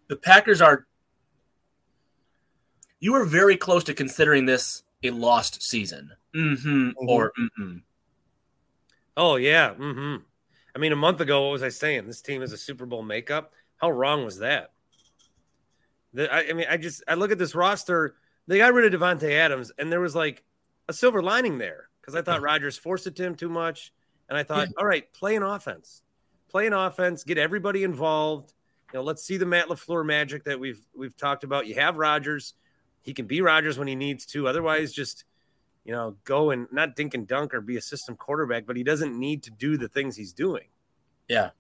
The Packers are you are very close to considering this a lost season. Mm-hmm, or mm-mm. Oh yeah. Mm-hmm. I mean, a month ago, what was I saying? This team is a Super Bowl makeup. How wrong was that? The, I, I mean, I just I look at this roster. They got rid of Davante Adams, and there was like a silver lining there because I thought Rodgers forced it to him too much, and I thought, all right, play an offense, play an offense, get everybody involved. You know, let's see the Matt Lafleur magic that we've we've talked about. You have Rodgers, he can be Rodgers when he needs to. Otherwise, just you know, go and not dink and dunk or be a system quarterback, but he doesn't need to do the things he's doing. Yeah.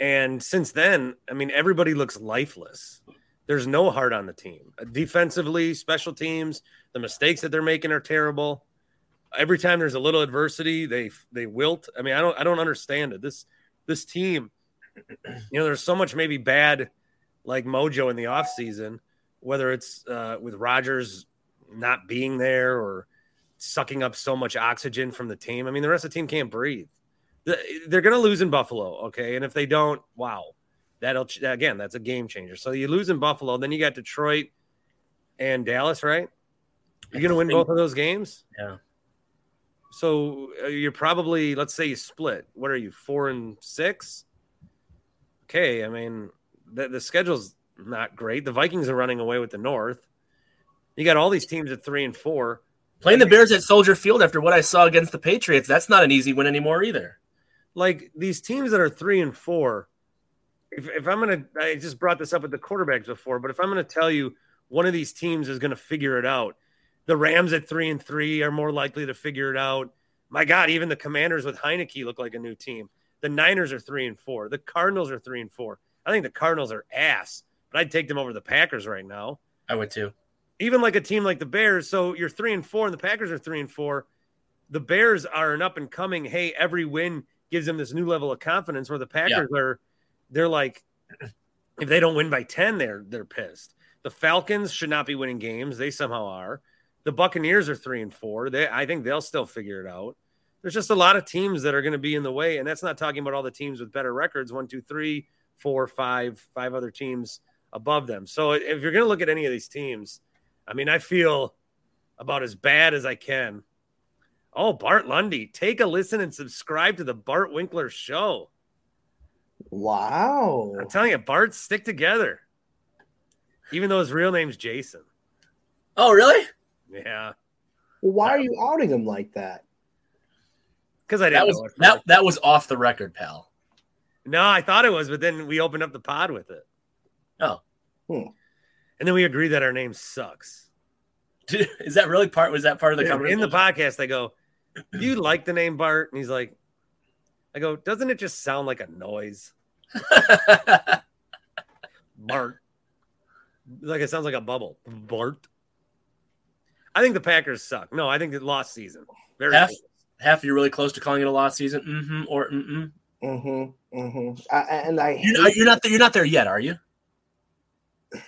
And since then, I mean, everybody looks lifeless. There's no heart on the team. Defensively, special teams, the mistakes that they're making are terrible. Every time there's a little adversity, they they wilt. I mean, I don't I don't understand it. This this team, you know, there's so much maybe bad like mojo in the offseason, whether it's uh, with Rodgers not being there or sucking up so much oxygen from the team. I mean, the rest of the team can't breathe. They're going to lose in Buffalo, okay? And if they don't, wow, that'll again, that's a game changer. So you lose in Buffalo, then you got Detroit and Dallas, right? You're going to win both of those games. Yeah. So uh, you're probably, let's say you split. What are you, four and six? Okay, I mean, the, the schedule's not great. The Vikings are running away with the North. You got all these teams at three and four. Playing the Bears at Soldier Field after what I saw against the Patriots, that's not an easy win anymore either. Like these teams that are three and four, if, if I'm going to, I just brought this up with the quarterbacks before, but if I'm going to tell you one of these teams is going to figure it out, the Rams at three and three are more likely to figure it out. My God, even the Commanders with Heinicke look like a new team. The Niners are three and four. The Cardinals are three and four. I think the Cardinals are ass, but I'd take them over the Packers right now. I would too even like a team like the Bears. So you're three and four, and the Packers are three and four. The Bears are an up and coming. Hey, every win gives them this new level of confidence. Where the Packers yeah. are, they're like, [CLEARS THROAT] if they don't win by ten, they're they're pissed. The Falcons should not be winning games. They somehow are. The Buccaneers are three and four. They, I think they'll still figure it out. There's just a lot of teams that are going to be in the way, and that's not talking about all the teams with better records. One, two, three, four, five, five other teams above them. So if you're going to look at any of these teams, I mean, I feel about as bad as I can. Oh, Bart Lundy, take a listen and subscribe to the Bart Winkler show. Wow. I'm telling you, Bart, stick together. Even though his real name's Jason. Oh, really? Yeah. Well, why are you outing him like that? Because I didn't that was, that, that was off the record, pal. No, I thought it was, but then we opened up the pod with it. Oh. Hmm. And then we agree that our name sucks. [LAUGHS] Is that really part? Was that part of the conversation? In the podcast, I go, "Do you like the name Bart?" And he's like, "I go, doesn't it just sound like a noise?" [LAUGHS] Bart, like it sounds like a bubble. Bart. I think the Packers suck. No, I think it lost season. Very half, half you're really close to calling it a lost season. Mm-hmm, or mm-hmm. Mm-hmm. Mm-hmm. I, and I you're, you're not there, you're not there yet, are you?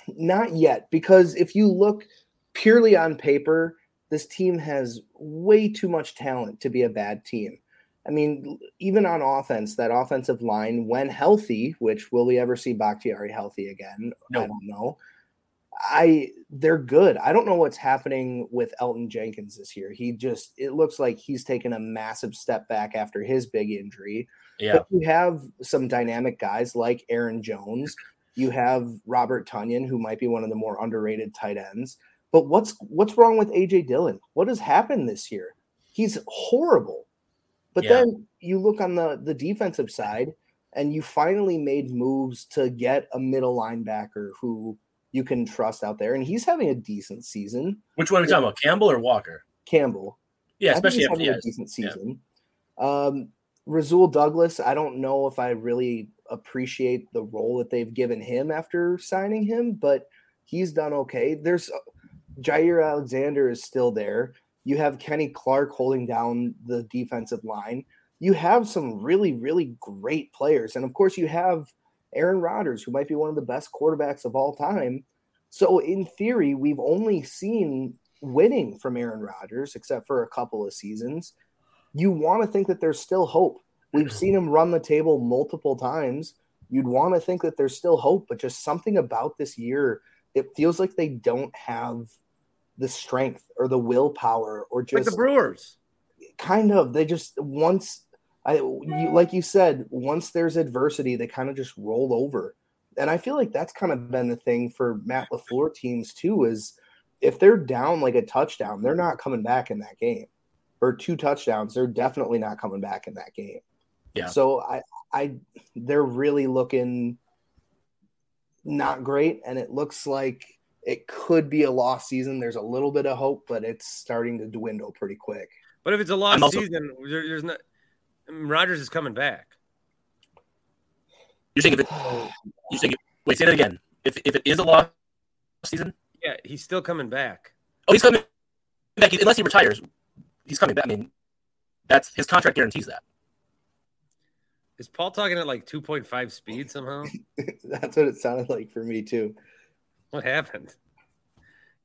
Not yet, because if you look purely on paper, this team has way too much talent to be a bad team. I mean, even on offense, that offensive line, when healthy, which will we ever see Bakhtiari healthy again? No. I don't know. I they're good. I don't know what's happening with Elgton Jenkins this year. He just it looks like he's taken a massive step back after his big injury. Yeah. But you have some dynamic guys like Aaron Jones you have Robert Tonyan, who might be one of the more underrated tight ends. But what's what's wrong with AJ Dillon? What has happened this year? He's horrible. But yeah. then you look on the the defensive side, and you finally made moves to get a middle linebacker who you can trust out there, and he's having a decent season. Which one are we talking about, Campbell or Walker? Campbell. Yeah, especially having a decent yeah. season. Um, Rasul Douglas, I don't know if I really appreciate the role that they've given him after signing him, but he's done okay. There's uh, Jaire Alexander is still there. You have Kenny Clark holding down the defensive line. You have some really, really great players. And of course, you have Aaron Rodgers, who might be one of the best quarterbacks of all time. So, in theory, we've only seen winning from Aaron Rodgers, except for a couple of seasons. You want to think that there's still hope. We've seen him run the table multiple times. You'd want to think that there's still hope, but just something about this year, it feels like they don't have the strength or the willpower or Like just the Brewers. kind of they just once I you, like you said once there's adversity they kind of just roll over and I feel like that's kind of been the thing for Matt Lafleur teams too is if they're down like a touchdown they're not coming back in that game or two touchdowns they're definitely not coming back in that game Yeah. so I I they're really looking not great and it looks like it could be a lost season there's a little bit of hope but it's starting to dwindle pretty quick But if it's a lost also- season, there, there's not. Rodgers is coming back. You're saying if it, you're saying wait, say that again. If if it is a lost season, Yeah, he's still coming back. oh, he's coming back unless he retires. He's coming back. I mean, that's his contract guarantees that. Is Paul talking at like 2.5 speed somehow? [LAUGHS] That's what it sounded like for me too. What happened?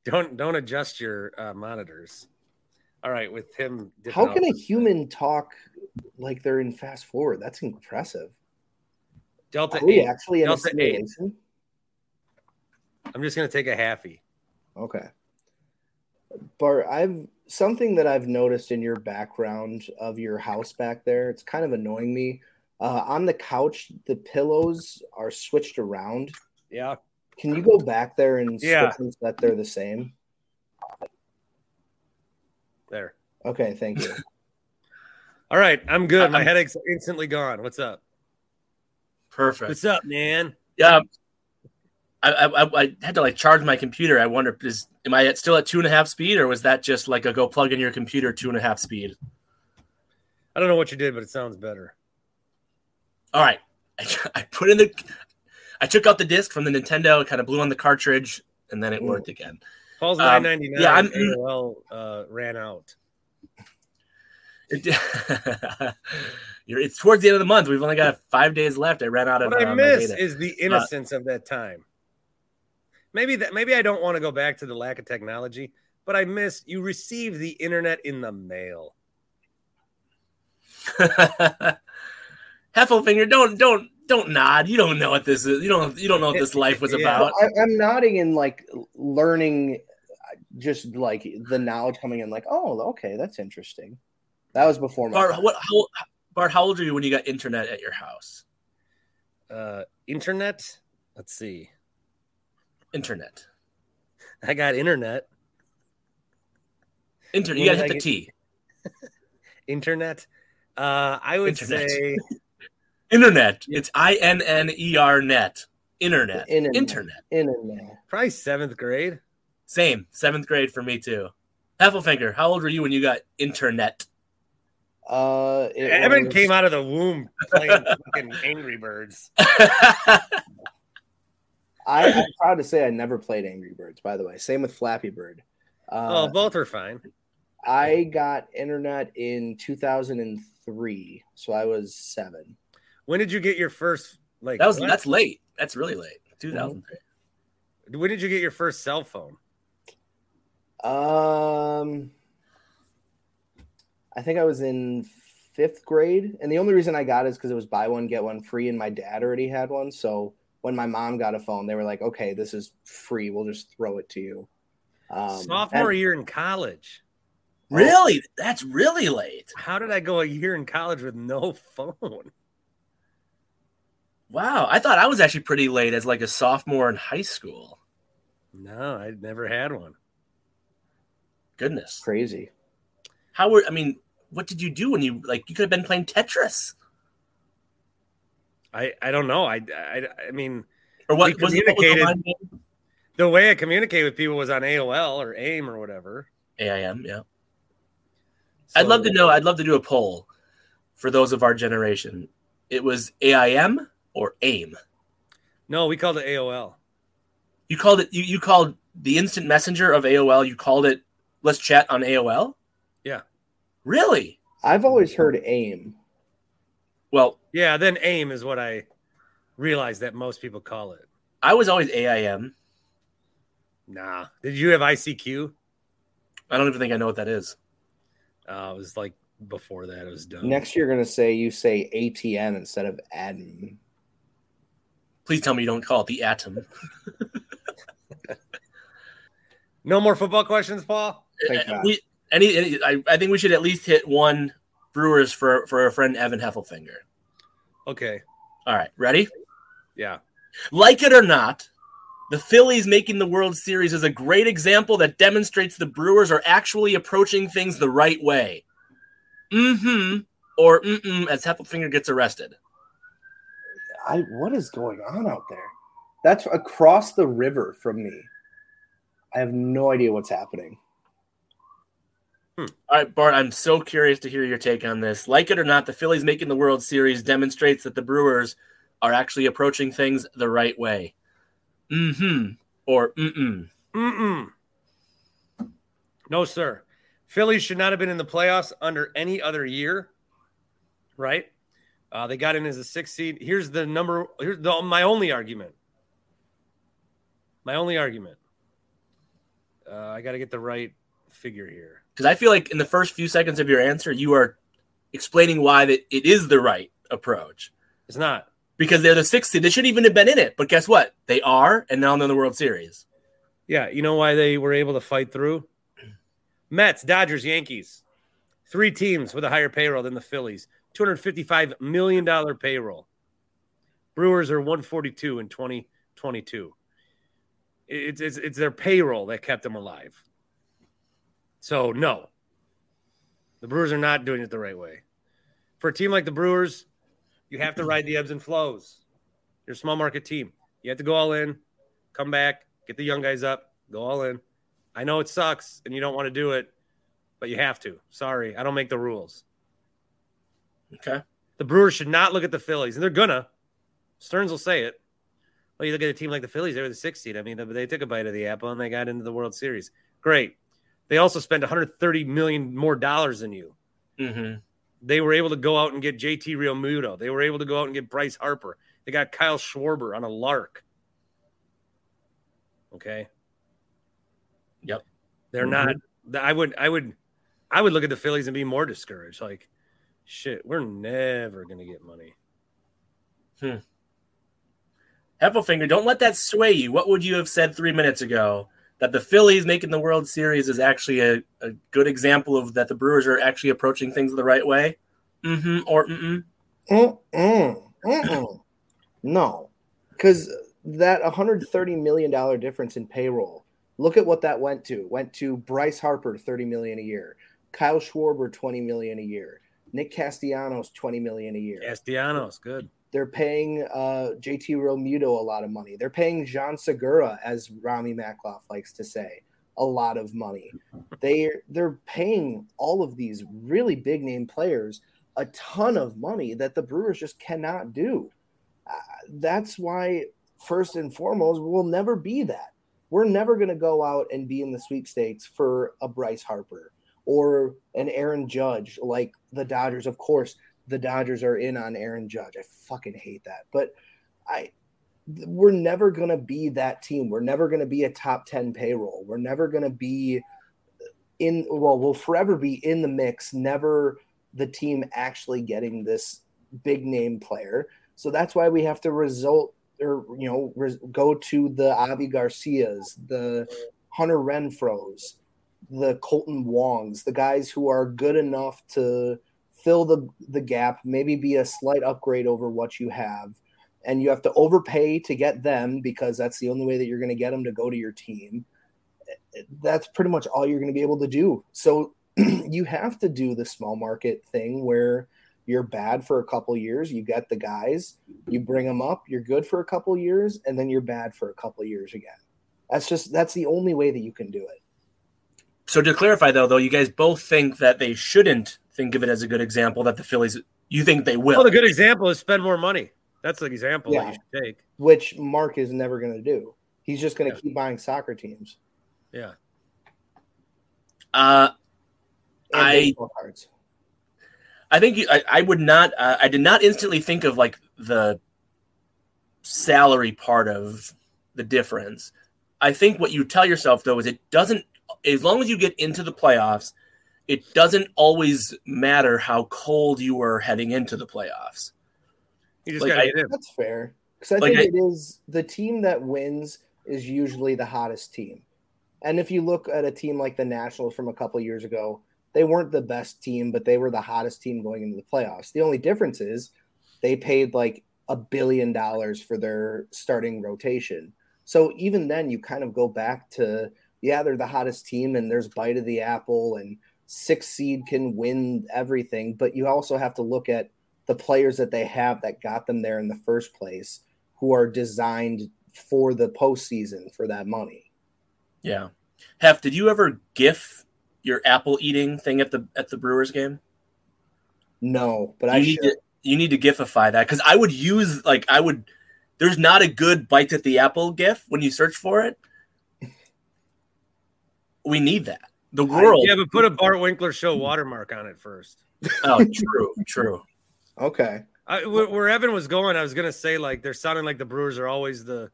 Don't don't adjust your uh, monitors. All right, with him. How can a human talk like they're in fast forward? That's impressive. Delta Are we eight? actually in a Delta 8. I'm just gonna take a halfie. Okay. Bart, I've something that I've noticed in your background of your house back there. It's kind of annoying me. Uh, on the couch, the pillows are switched around. Yeah. Can you go back there and Yeah. switch them so that they're the same? There. Okay, thank you. [LAUGHS] All right, I'm good. My I'm- headache's instantly gone. What's up? Perfect. What's up, man? Yeah. I, I, I had to like charge my computer. I wonder, is am I at, still at two and a half speed, or was that just like a go plug in your computer two and a half speed? I don't know what you did, but it sounds better. All right, I, [LAUGHS] I put in the, I took out the disc from the Nintendo, kind of blew on the cartridge, and then it Ooh. worked again. Paul's Um, 999 yeah, I'm- AOL uh, ran out. [LAUGHS] It, [LAUGHS] you're, it's towards the end of the month. We've only got five days left. I ran out of. What I uh, my miss data. is the innocence of that time. Maybe that maybe I don't want to go back to the lack of technology, but I miss you receive the internet in the mail. Heffelfinger, don't don't don't nod. You don't know what this is. You don't you don't know what this life was Yeah. about. I, I'm nodding and like learning, uh, just like the knowledge coming in. Like, oh, okay, that's interesting. That was before my Bart, what? How, Bart, how old are you when you got internet at your house? Uh, internet. Let's see. Internet, I got internet. internet. You gotta hit I the get- T. [LAUGHS] Internet. Uh, I would Internet. say [LAUGHS] Internet. It's I N N E R net. Internet. Internet. Internet. internet. probably seventh grade. Same. Seventh grade for me too. Heffelfinger, how old were you when you got internet? Uh, Evan was- came out of the womb playing fucking Angry Birds. [LAUGHS] I, I'm proud to say I never played Angry Birds. By the way, same with Flappy Bird. Uh, oh, both are fine. I got internet in 2003, so I was seven. When did you get your first like? that was what? that's late. That's really late. 2003. When did you get your first cell phone? Um, I think I was in fifth grade, and the only reason I got it is because it was buy one get one free, and my dad already had one. So when my mom got a phone, they were like, "Okay, this is free. We'll just throw it to you." Um, Sophomore and- year in college. Really? That's really late. How did I go a year in college with no [LAUGHS] phone? Wow. I thought I was actually pretty late as like a sophomore in high school. No, I never had one. Goodness. crazy. How were I mean, what did you do when you like you could have been playing Tetris? I I don't know. I I, I mean, Or what We was, it, what was the communicated- the way I communicate with people was on AOL or AIM or whatever. AIM, yeah. I'd love to know. I'd love to do a poll for those of our generation. It was AIM or AIM. No, we called it AOL. You called it. You, you called the instant messenger of AOL. You called it. Let's chat on AOL. Yeah. Really? I've always heard aim. Well, Yeah, then AIM is what I realized that most people call it. I was always AIM. Nah. Did you have ICQ? I don't even think I know what that is. Uh, it was like before that. It was done. Next, you're gonna say you say ATM instead of admin. Please tell me you don't call it the atom. No more football questions, Paul. Thank Uh, we, any, any I, I think we should at least hit one Brewers for for our friend Evan Heffelfinger. Okay. All right, ready? Yeah. Like it or not, the Phillies making the World Series is a great example that demonstrates the Brewers are actually approaching things the right way. Mm-hmm. Or mm-mm as Heffelfinger gets arrested. I what is going on out there? That's across the river from me. I have no idea what's happening. All right, Bart, I'm so curious to hear your take on this. Like it or not, the Phillies making the World Series demonstrates that the Brewers are actually approaching things the right way. Mm-hmm. Or mm-mm. Mm-mm. No, sir. Phillies should not have been in the playoffs under any other year. Right? Uh, they got in as a six seed. Here's the number. Here's the, my only argument. My only argument. Uh, I got to get the right figure here. Because I feel like in the first few seconds of your answer, you are explaining why that it is the right approach. It's not. Because they're the sixth seed. They shouldn't even have been in it. But guess what? They are, and now they're in the World Series. Yeah, you know why they were able to fight through? Mets, Dodgers, Yankees. Three teams with a higher payroll than the Phillies. $255 million payroll. Brewers are 142 in 2022. It's, it's, it's their payroll that kept them alive. So, no. The Brewers are not doing it the right way. For a team like the Brewers, you have to ride the ebbs and flows. You're a small market team. You have to go all in, come back, get the young guys up, go all in. I know it sucks and you don't want to do it, but you have to. Sorry, I don't make the rules. Okay. The Brewers should not look at the Phillies, and they're gonna. Stearns will say it. Well, you look at a team like the Phillies; they were the sixth seed. I mean, they took a bite of the apple and they got into the World Series. Great. They also spent 130 million more dollars than you. Mm-hmm. They were able to go out and get JT Realmuto. They were able to go out and get Bryce Harper. They got Kyle Schwarber on a lark. Okay. Yep. They're not. I would. I would. I would look at the Phillies and be more discouraged. Like, shit, we're never gonna get money. Heffelfinger, don't let that sway you. What would you have said three minutes ago? That the Phillies making the World Series is actually a, a good example of that the Brewers are actually approaching things the right way? Mm-hmm. Or mm-mm. Mm-mm, mm-mm. no, because that 130 million dollar difference in payroll. Look at what that went to. Went to Bryce Harper 30 million a year, Kyle Schwarber 20 million a year, Nick Castellanos 20 million a year. Castellanos, good. They're paying uh, JT Realmuto a lot of money. They're paying Jean Segura, as Rami Makloff likes to say, a lot of money. They they're paying all of these really big name players a ton of money that the Brewers just cannot do. Uh, that's why, first and foremost, we'll never be that. We're never going to go out and be in the sweepstakes for a Bryce Harper or an Aaron Judge like the Dodgers. Of course, the Dodgers are in on Aaron Judge. I fucking hate that. But I we're never going to be that team. We're never going to be a top 10 payroll. We're never going to be in well, we'll forever be in the mix, never the team actually getting this big name player. So that's why we have to result or you know res- go to the Avi Garcias, the Hunter Renfroes, the Kolten Wongs, the guys who are good enough to fill the the gap, maybe be a slight upgrade over what you have. And you have to overpay to get them because that's the only way that you're going to get them to go to your team. That's pretty much all you're going to be able to do. So [CLEARS THROAT] you have to do the small market thing where you're bad for a couple years, you get the guys, you bring them up, you're good for a couple years, and then you're bad for a couple years again. That's just that's the only way that you can do it. So to clarify, though, though you guys both think that they shouldn't think of it as a good example that the Phillies. You think they will? Well, the good example is spend more money. That's the example Yeah. that you should take. which Mark is never going to do. He's just going to Yeah. keep buying soccer teams Yeah. Uh, and I- baseball cards. I think you, I, I would not. Uh, I did not instantly think of like the salary part of the difference. I think what you tell yourself though is it doesn't. As long as you get into the playoffs, it doesn't always matter how cold you were heading into the playoffs. You just Like, got to I- get in. That's fair because I Like, think I- it is the team that wins is usually the hottest team. And if you look at a team like the Nationals from a couple years ago, they weren't the best team, but they were the hottest team going into the playoffs. The only difference is they paid like a billion dollars for their starting rotation. So even then, you kind of go back to yeah, they're the hottest team, and there's bite of the apple, and six seed can win everything. But you also have to look at the players that they have that got them there in the first place, who are designed for the postseason for that money. Yeah. Hef, did you ever gif your apple eating thing at the at the Brewers game? No, but you I need should. to you need to gifify that because I would use like I would. There's not a good bite at the apple gif when you search for it. We need that. The world. Yeah, but put a Bart Winkler show watermark on it first. Oh, true, true. Okay. I, where, where Evan was going, I was gonna say like they're sounding like the Brewers are always the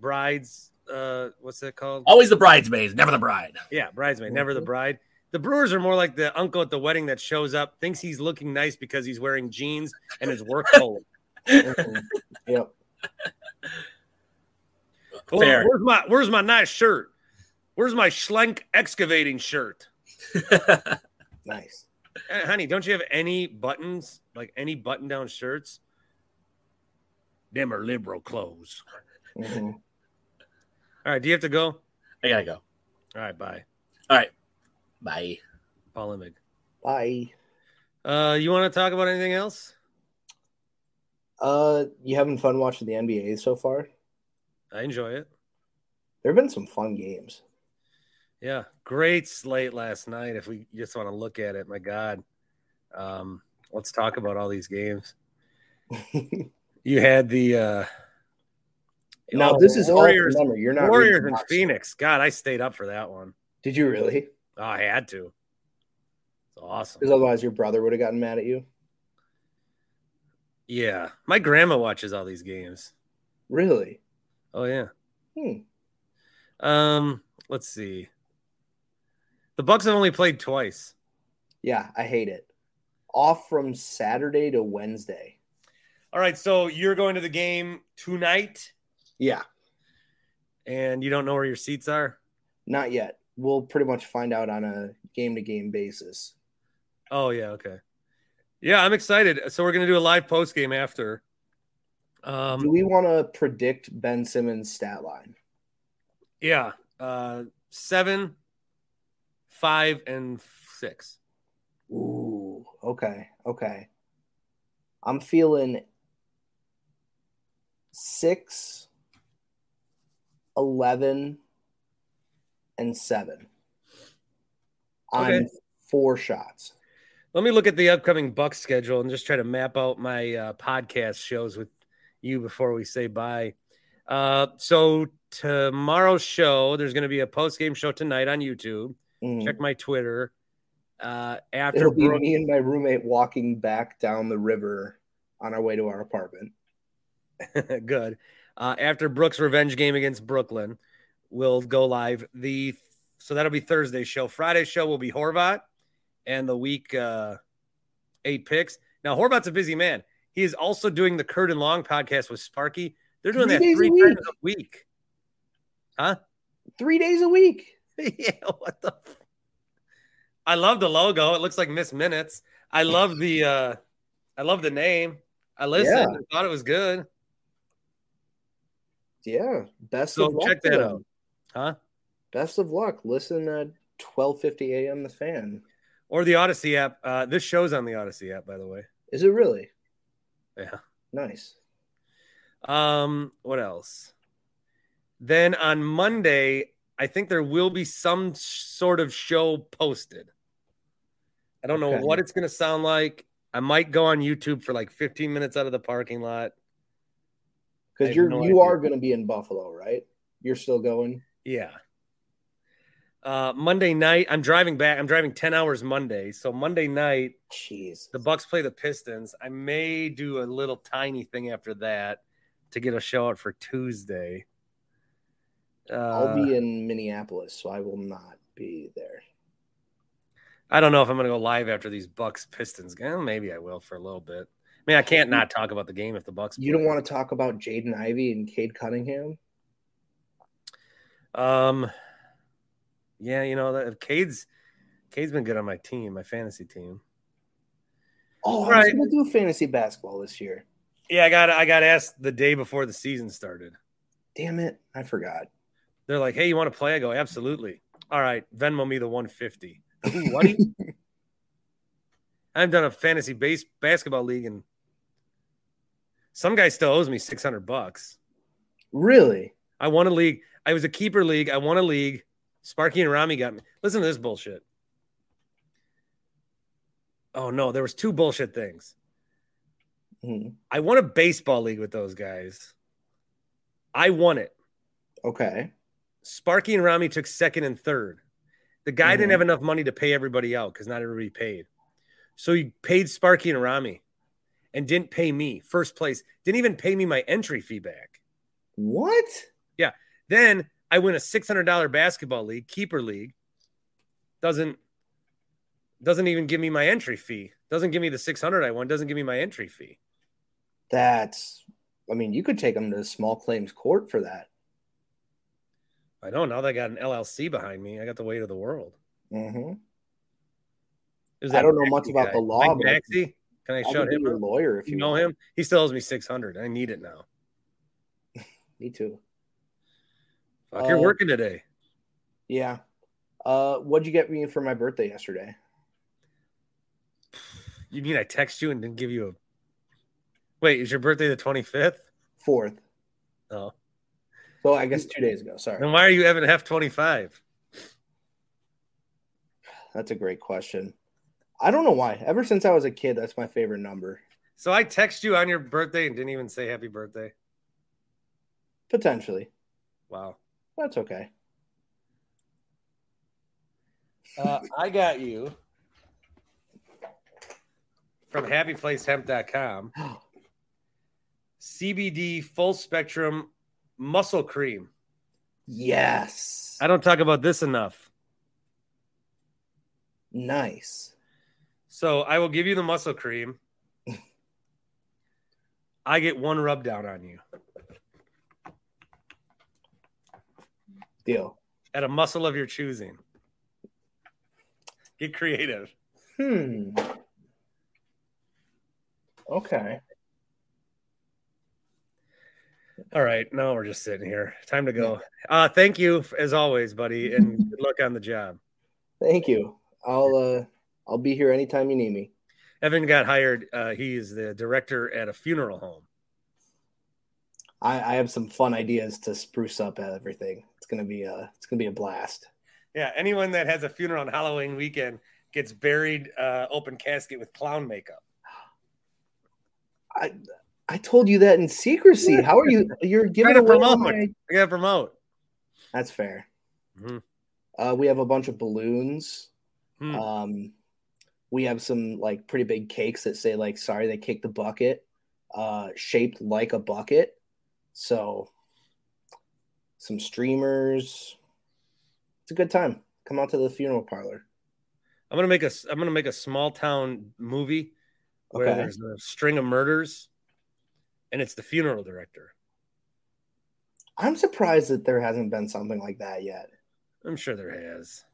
brides. Uh, what's that called? Always the bridesmaids, never the bride. Yeah, bridesmaid, never the Mhm. bride. The Brewers are more like the uncle at the wedding that shows up, thinks he's looking nice because he's wearing jeans and his work [LAUGHS] coat. Mhm. yep. Well, Fair. Where's my Where's my nice shirt? Where's my Schlenk excavating shirt? [LAUGHS] Nice. Eh, honey, don't you have any buttons, like any button down shirts? Them are liberal clothes. Mhm. All right, do you have to go? I gotta go. All right. bye. All right, bye. Paul Imig. Bye. Uh, you want to talk about anything else? Uh, you having fun watching the NBA so far? I enjoy it. There have been some fun games. Yeah, great slate last night. If we just want to look at it, my God. Um, let's talk about all these games. [LAUGHS] You had the uh now oh, this is Warriors, all you're not Warriors and. Phoenix. God, I stayed up for that one. Did you really? Oh, I had to. It's awesome. Because otherwise your brother would have gotten mad at you. Yeah, my grandma watches all these games. Really? Oh yeah. Hmm. Um, let's see. The Bucks have only played twice. Yeah, I hate it. Off from Saturday to Wednesday. All right, so you're going to the game tonight, Yeah, and you don't know where your seats are. not yet. We'll pretty much find out on a game to game basis. Oh yeah, okay. Yeah, I'm excited. So we're gonna do a live post game after. Do Um, we want to predict Ben Simmons' stat line? yeah, uh, seven, five, and six. Ooh, okay, okay. I'm feeling six, 11, and seven I'm four shots. Let me look at the upcoming Bucks schedule and just try to map out my uh, podcast shows with you before we say bye. Uh, so tomorrow's show, there's going to be a post game show tonight on YouTube. Mm. Check my Twitter. Uh, after It'll be me and my roommate walking back down the river on our way to our apartment. [LAUGHS] good. Uh, after Brooks' revenge game against Brooklyn, we'll go live. The so that'll be Thursday's show. Friday's show will be Horvat and the week uh, eight picks. Now Horvat's a busy man. He is also doing the Kurt and Long podcast with Sparky. They're doing Three that days a three week. times a week. Huh? Three days a week. [LAUGHS] yeah. What the? f- I love the logo. It looks like Miss Minutes. I love the. uh I love the name. I listened. Yeah. and thought it was good. Yeah. Best So of luck. check that out. Huh? Best of luck. Listen at 12:50 a.m. The Fan. or the Odyssey app. Uh, this show's on the Odyssey app, by the way. Is it really? Yeah. Nice. Um, what else? Then on Monday, I think there will be some sort of show posted. I don't know what it's going to sound like. I might go on YouTube for like 15 minutes out of the parking lot. Because you're no you idea. are going to be in Buffalo, right? You're still going. Yeah. Uh, Monday night, I'm driving back. I'm driving 10 hours Monday. So Monday night, Jeez. the Bucks play the Pistons. I may do a little tiny thing after that to get a show out for Tuesday. Uh, I'll be in Minneapolis, so I will not be there. I don't know if I'm going to go live after these Bucks Pistons game. Maybe I will for a little bit. I mean, I can't not talk about the game if the Bucks. You don't want to talk about Jaden Ivey and Cade Cunningham? Um, yeah, you know that Cade's Cade's been good on my team, my fantasy team. Oh, I was Right. going to do fantasy basketball this year. Yeah, I got I got asked the day before the season started. Damn it, I forgot. They're like, "Hey, you want to play?" I go, "Absolutely." All right, Venmo me the 150. Ooh, what? [LAUGHS] I haven't done a fantasy base basketball league, and some guy still owes me 600 bucks. Really? I won a league. I was a keeper league. I won a league. Sparky and Rami got me. Listen to this bullshit. Oh no, there was two bullshit things. Mhm. I won a baseball league with those guys. I won it. Okay. Sparky and Rami took second and third. The guy Mhm. didn't have enough money to pay everybody out because not everybody paid. So he paid Sparky and Rami and didn't pay me first place. Didn't even pay me my entry fee back. What? Yeah. Then I win a six hundred dollar basketball league, keeper league. Doesn't doesn't even give me my entry fee. Doesn't give me the six hundred I won. Doesn't give me my entry fee. That's. I mean, you could take them to small claims court for that. I know now that I got an LLC behind me. I got the weight of the world. Mm-hmm. I don't know much about guy. the law, Mike Maxey? Can I I him your lawyer if You you know want. him? He still owes me six hundred. I need it now. [LAUGHS] Me too. Fuck, you're Uh, working today. Yeah. Uh, what'd you get me for my birthday yesterday? You mean I text you and didn't give you a? Wait, is your birthday the twenty fifth? Fourth. Oh, So I guess two days ago. Sorry. then why are you having F twenty five? That's a great question. I don't know why. Ever since I was a kid, that's my favorite number. So I text you on your birthday and didn't even say happy birthday. Potentially. Wow. That's okay. Uh, I got you from happyplacehemp.com. [GASPS] CBD full spectrum muscle cream. Yes. I don't talk about this enough. Nice. So I will give you the muscle cream. [LAUGHS] I get one rub down on you Deal. at a muscle of your choosing. Get creative. Hmm. Okay. All right, now we're just sitting here. Time to go. [LAUGHS] Uh, thank you as always, buddy, and [LAUGHS] good luck on the job. Thank you. I'll uh I'll be here anytime you need me. Evan got hired. Uh, he is the director at a funeral home. I, I have some fun ideas to spruce up everything. It's gonna be a it's gonna be a blast. Yeah, anyone that has a funeral on Halloween weekend gets buried uh, open casket with clown makeup. I I told you that in secrecy. How are you? You're giving to promote. my. I got to promote. That's fair. Mhm. Uh, we have a bunch of balloons. Hmm. Um, we have some like pretty big cakes that say like "Sorry they kicked the bucket," uh, shaped like a bucket. So, some streamers. It's a good time. Come out to the funeral parlor. I'm gonna make a. I'm gonna make a small town movie where Okay. there's a string of murders, and it's the funeral director. I'm surprised that there hasn't been something like that yet. I'm sure there has.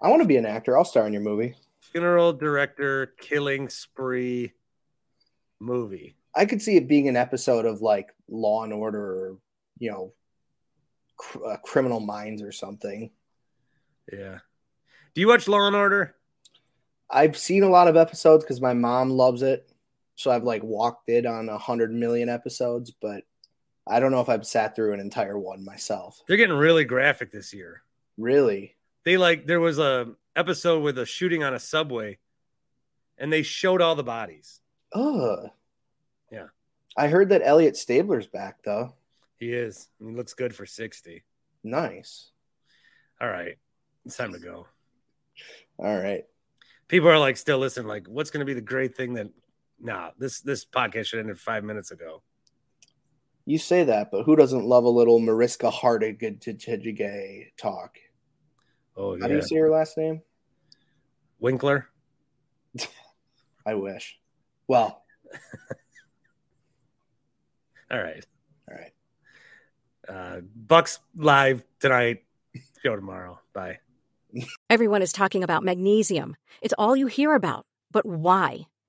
I want to be an actor. I'll star in your movie. Funeral director killing spree movie. I could see it being an episode of like Law and Order or you know, cr- uh, Criminal Minds or something. Yeah. Do you watch Law and Order? I've seen a lot of episodes because my mom loves it, so I've like walked it on a hundred million episodes, but I don't know if I've sat through an entire one myself. They're getting really graphic this year. Really? They like there was a episode with a shooting on a subway, and they showed all the bodies. Ugh. Yeah. I heard that Elliot Stabler's back though. He is. He looks good for sixty. Nice. All right, it's time to go. All right. People are like still listening. Like, what's going to be the great thing that? Nah, this this podcast should ended five minutes ago. You say that, but who doesn't love a little Mariska Hargitay talk? Oh How do you say her last name? Winkler. [LAUGHS] I wish. Well, [LAUGHS] All right, all right. uh, Bucks live tonight. Show tomorrow. Bye. Everyone is talking about magnesium. It's all you hear about. But why?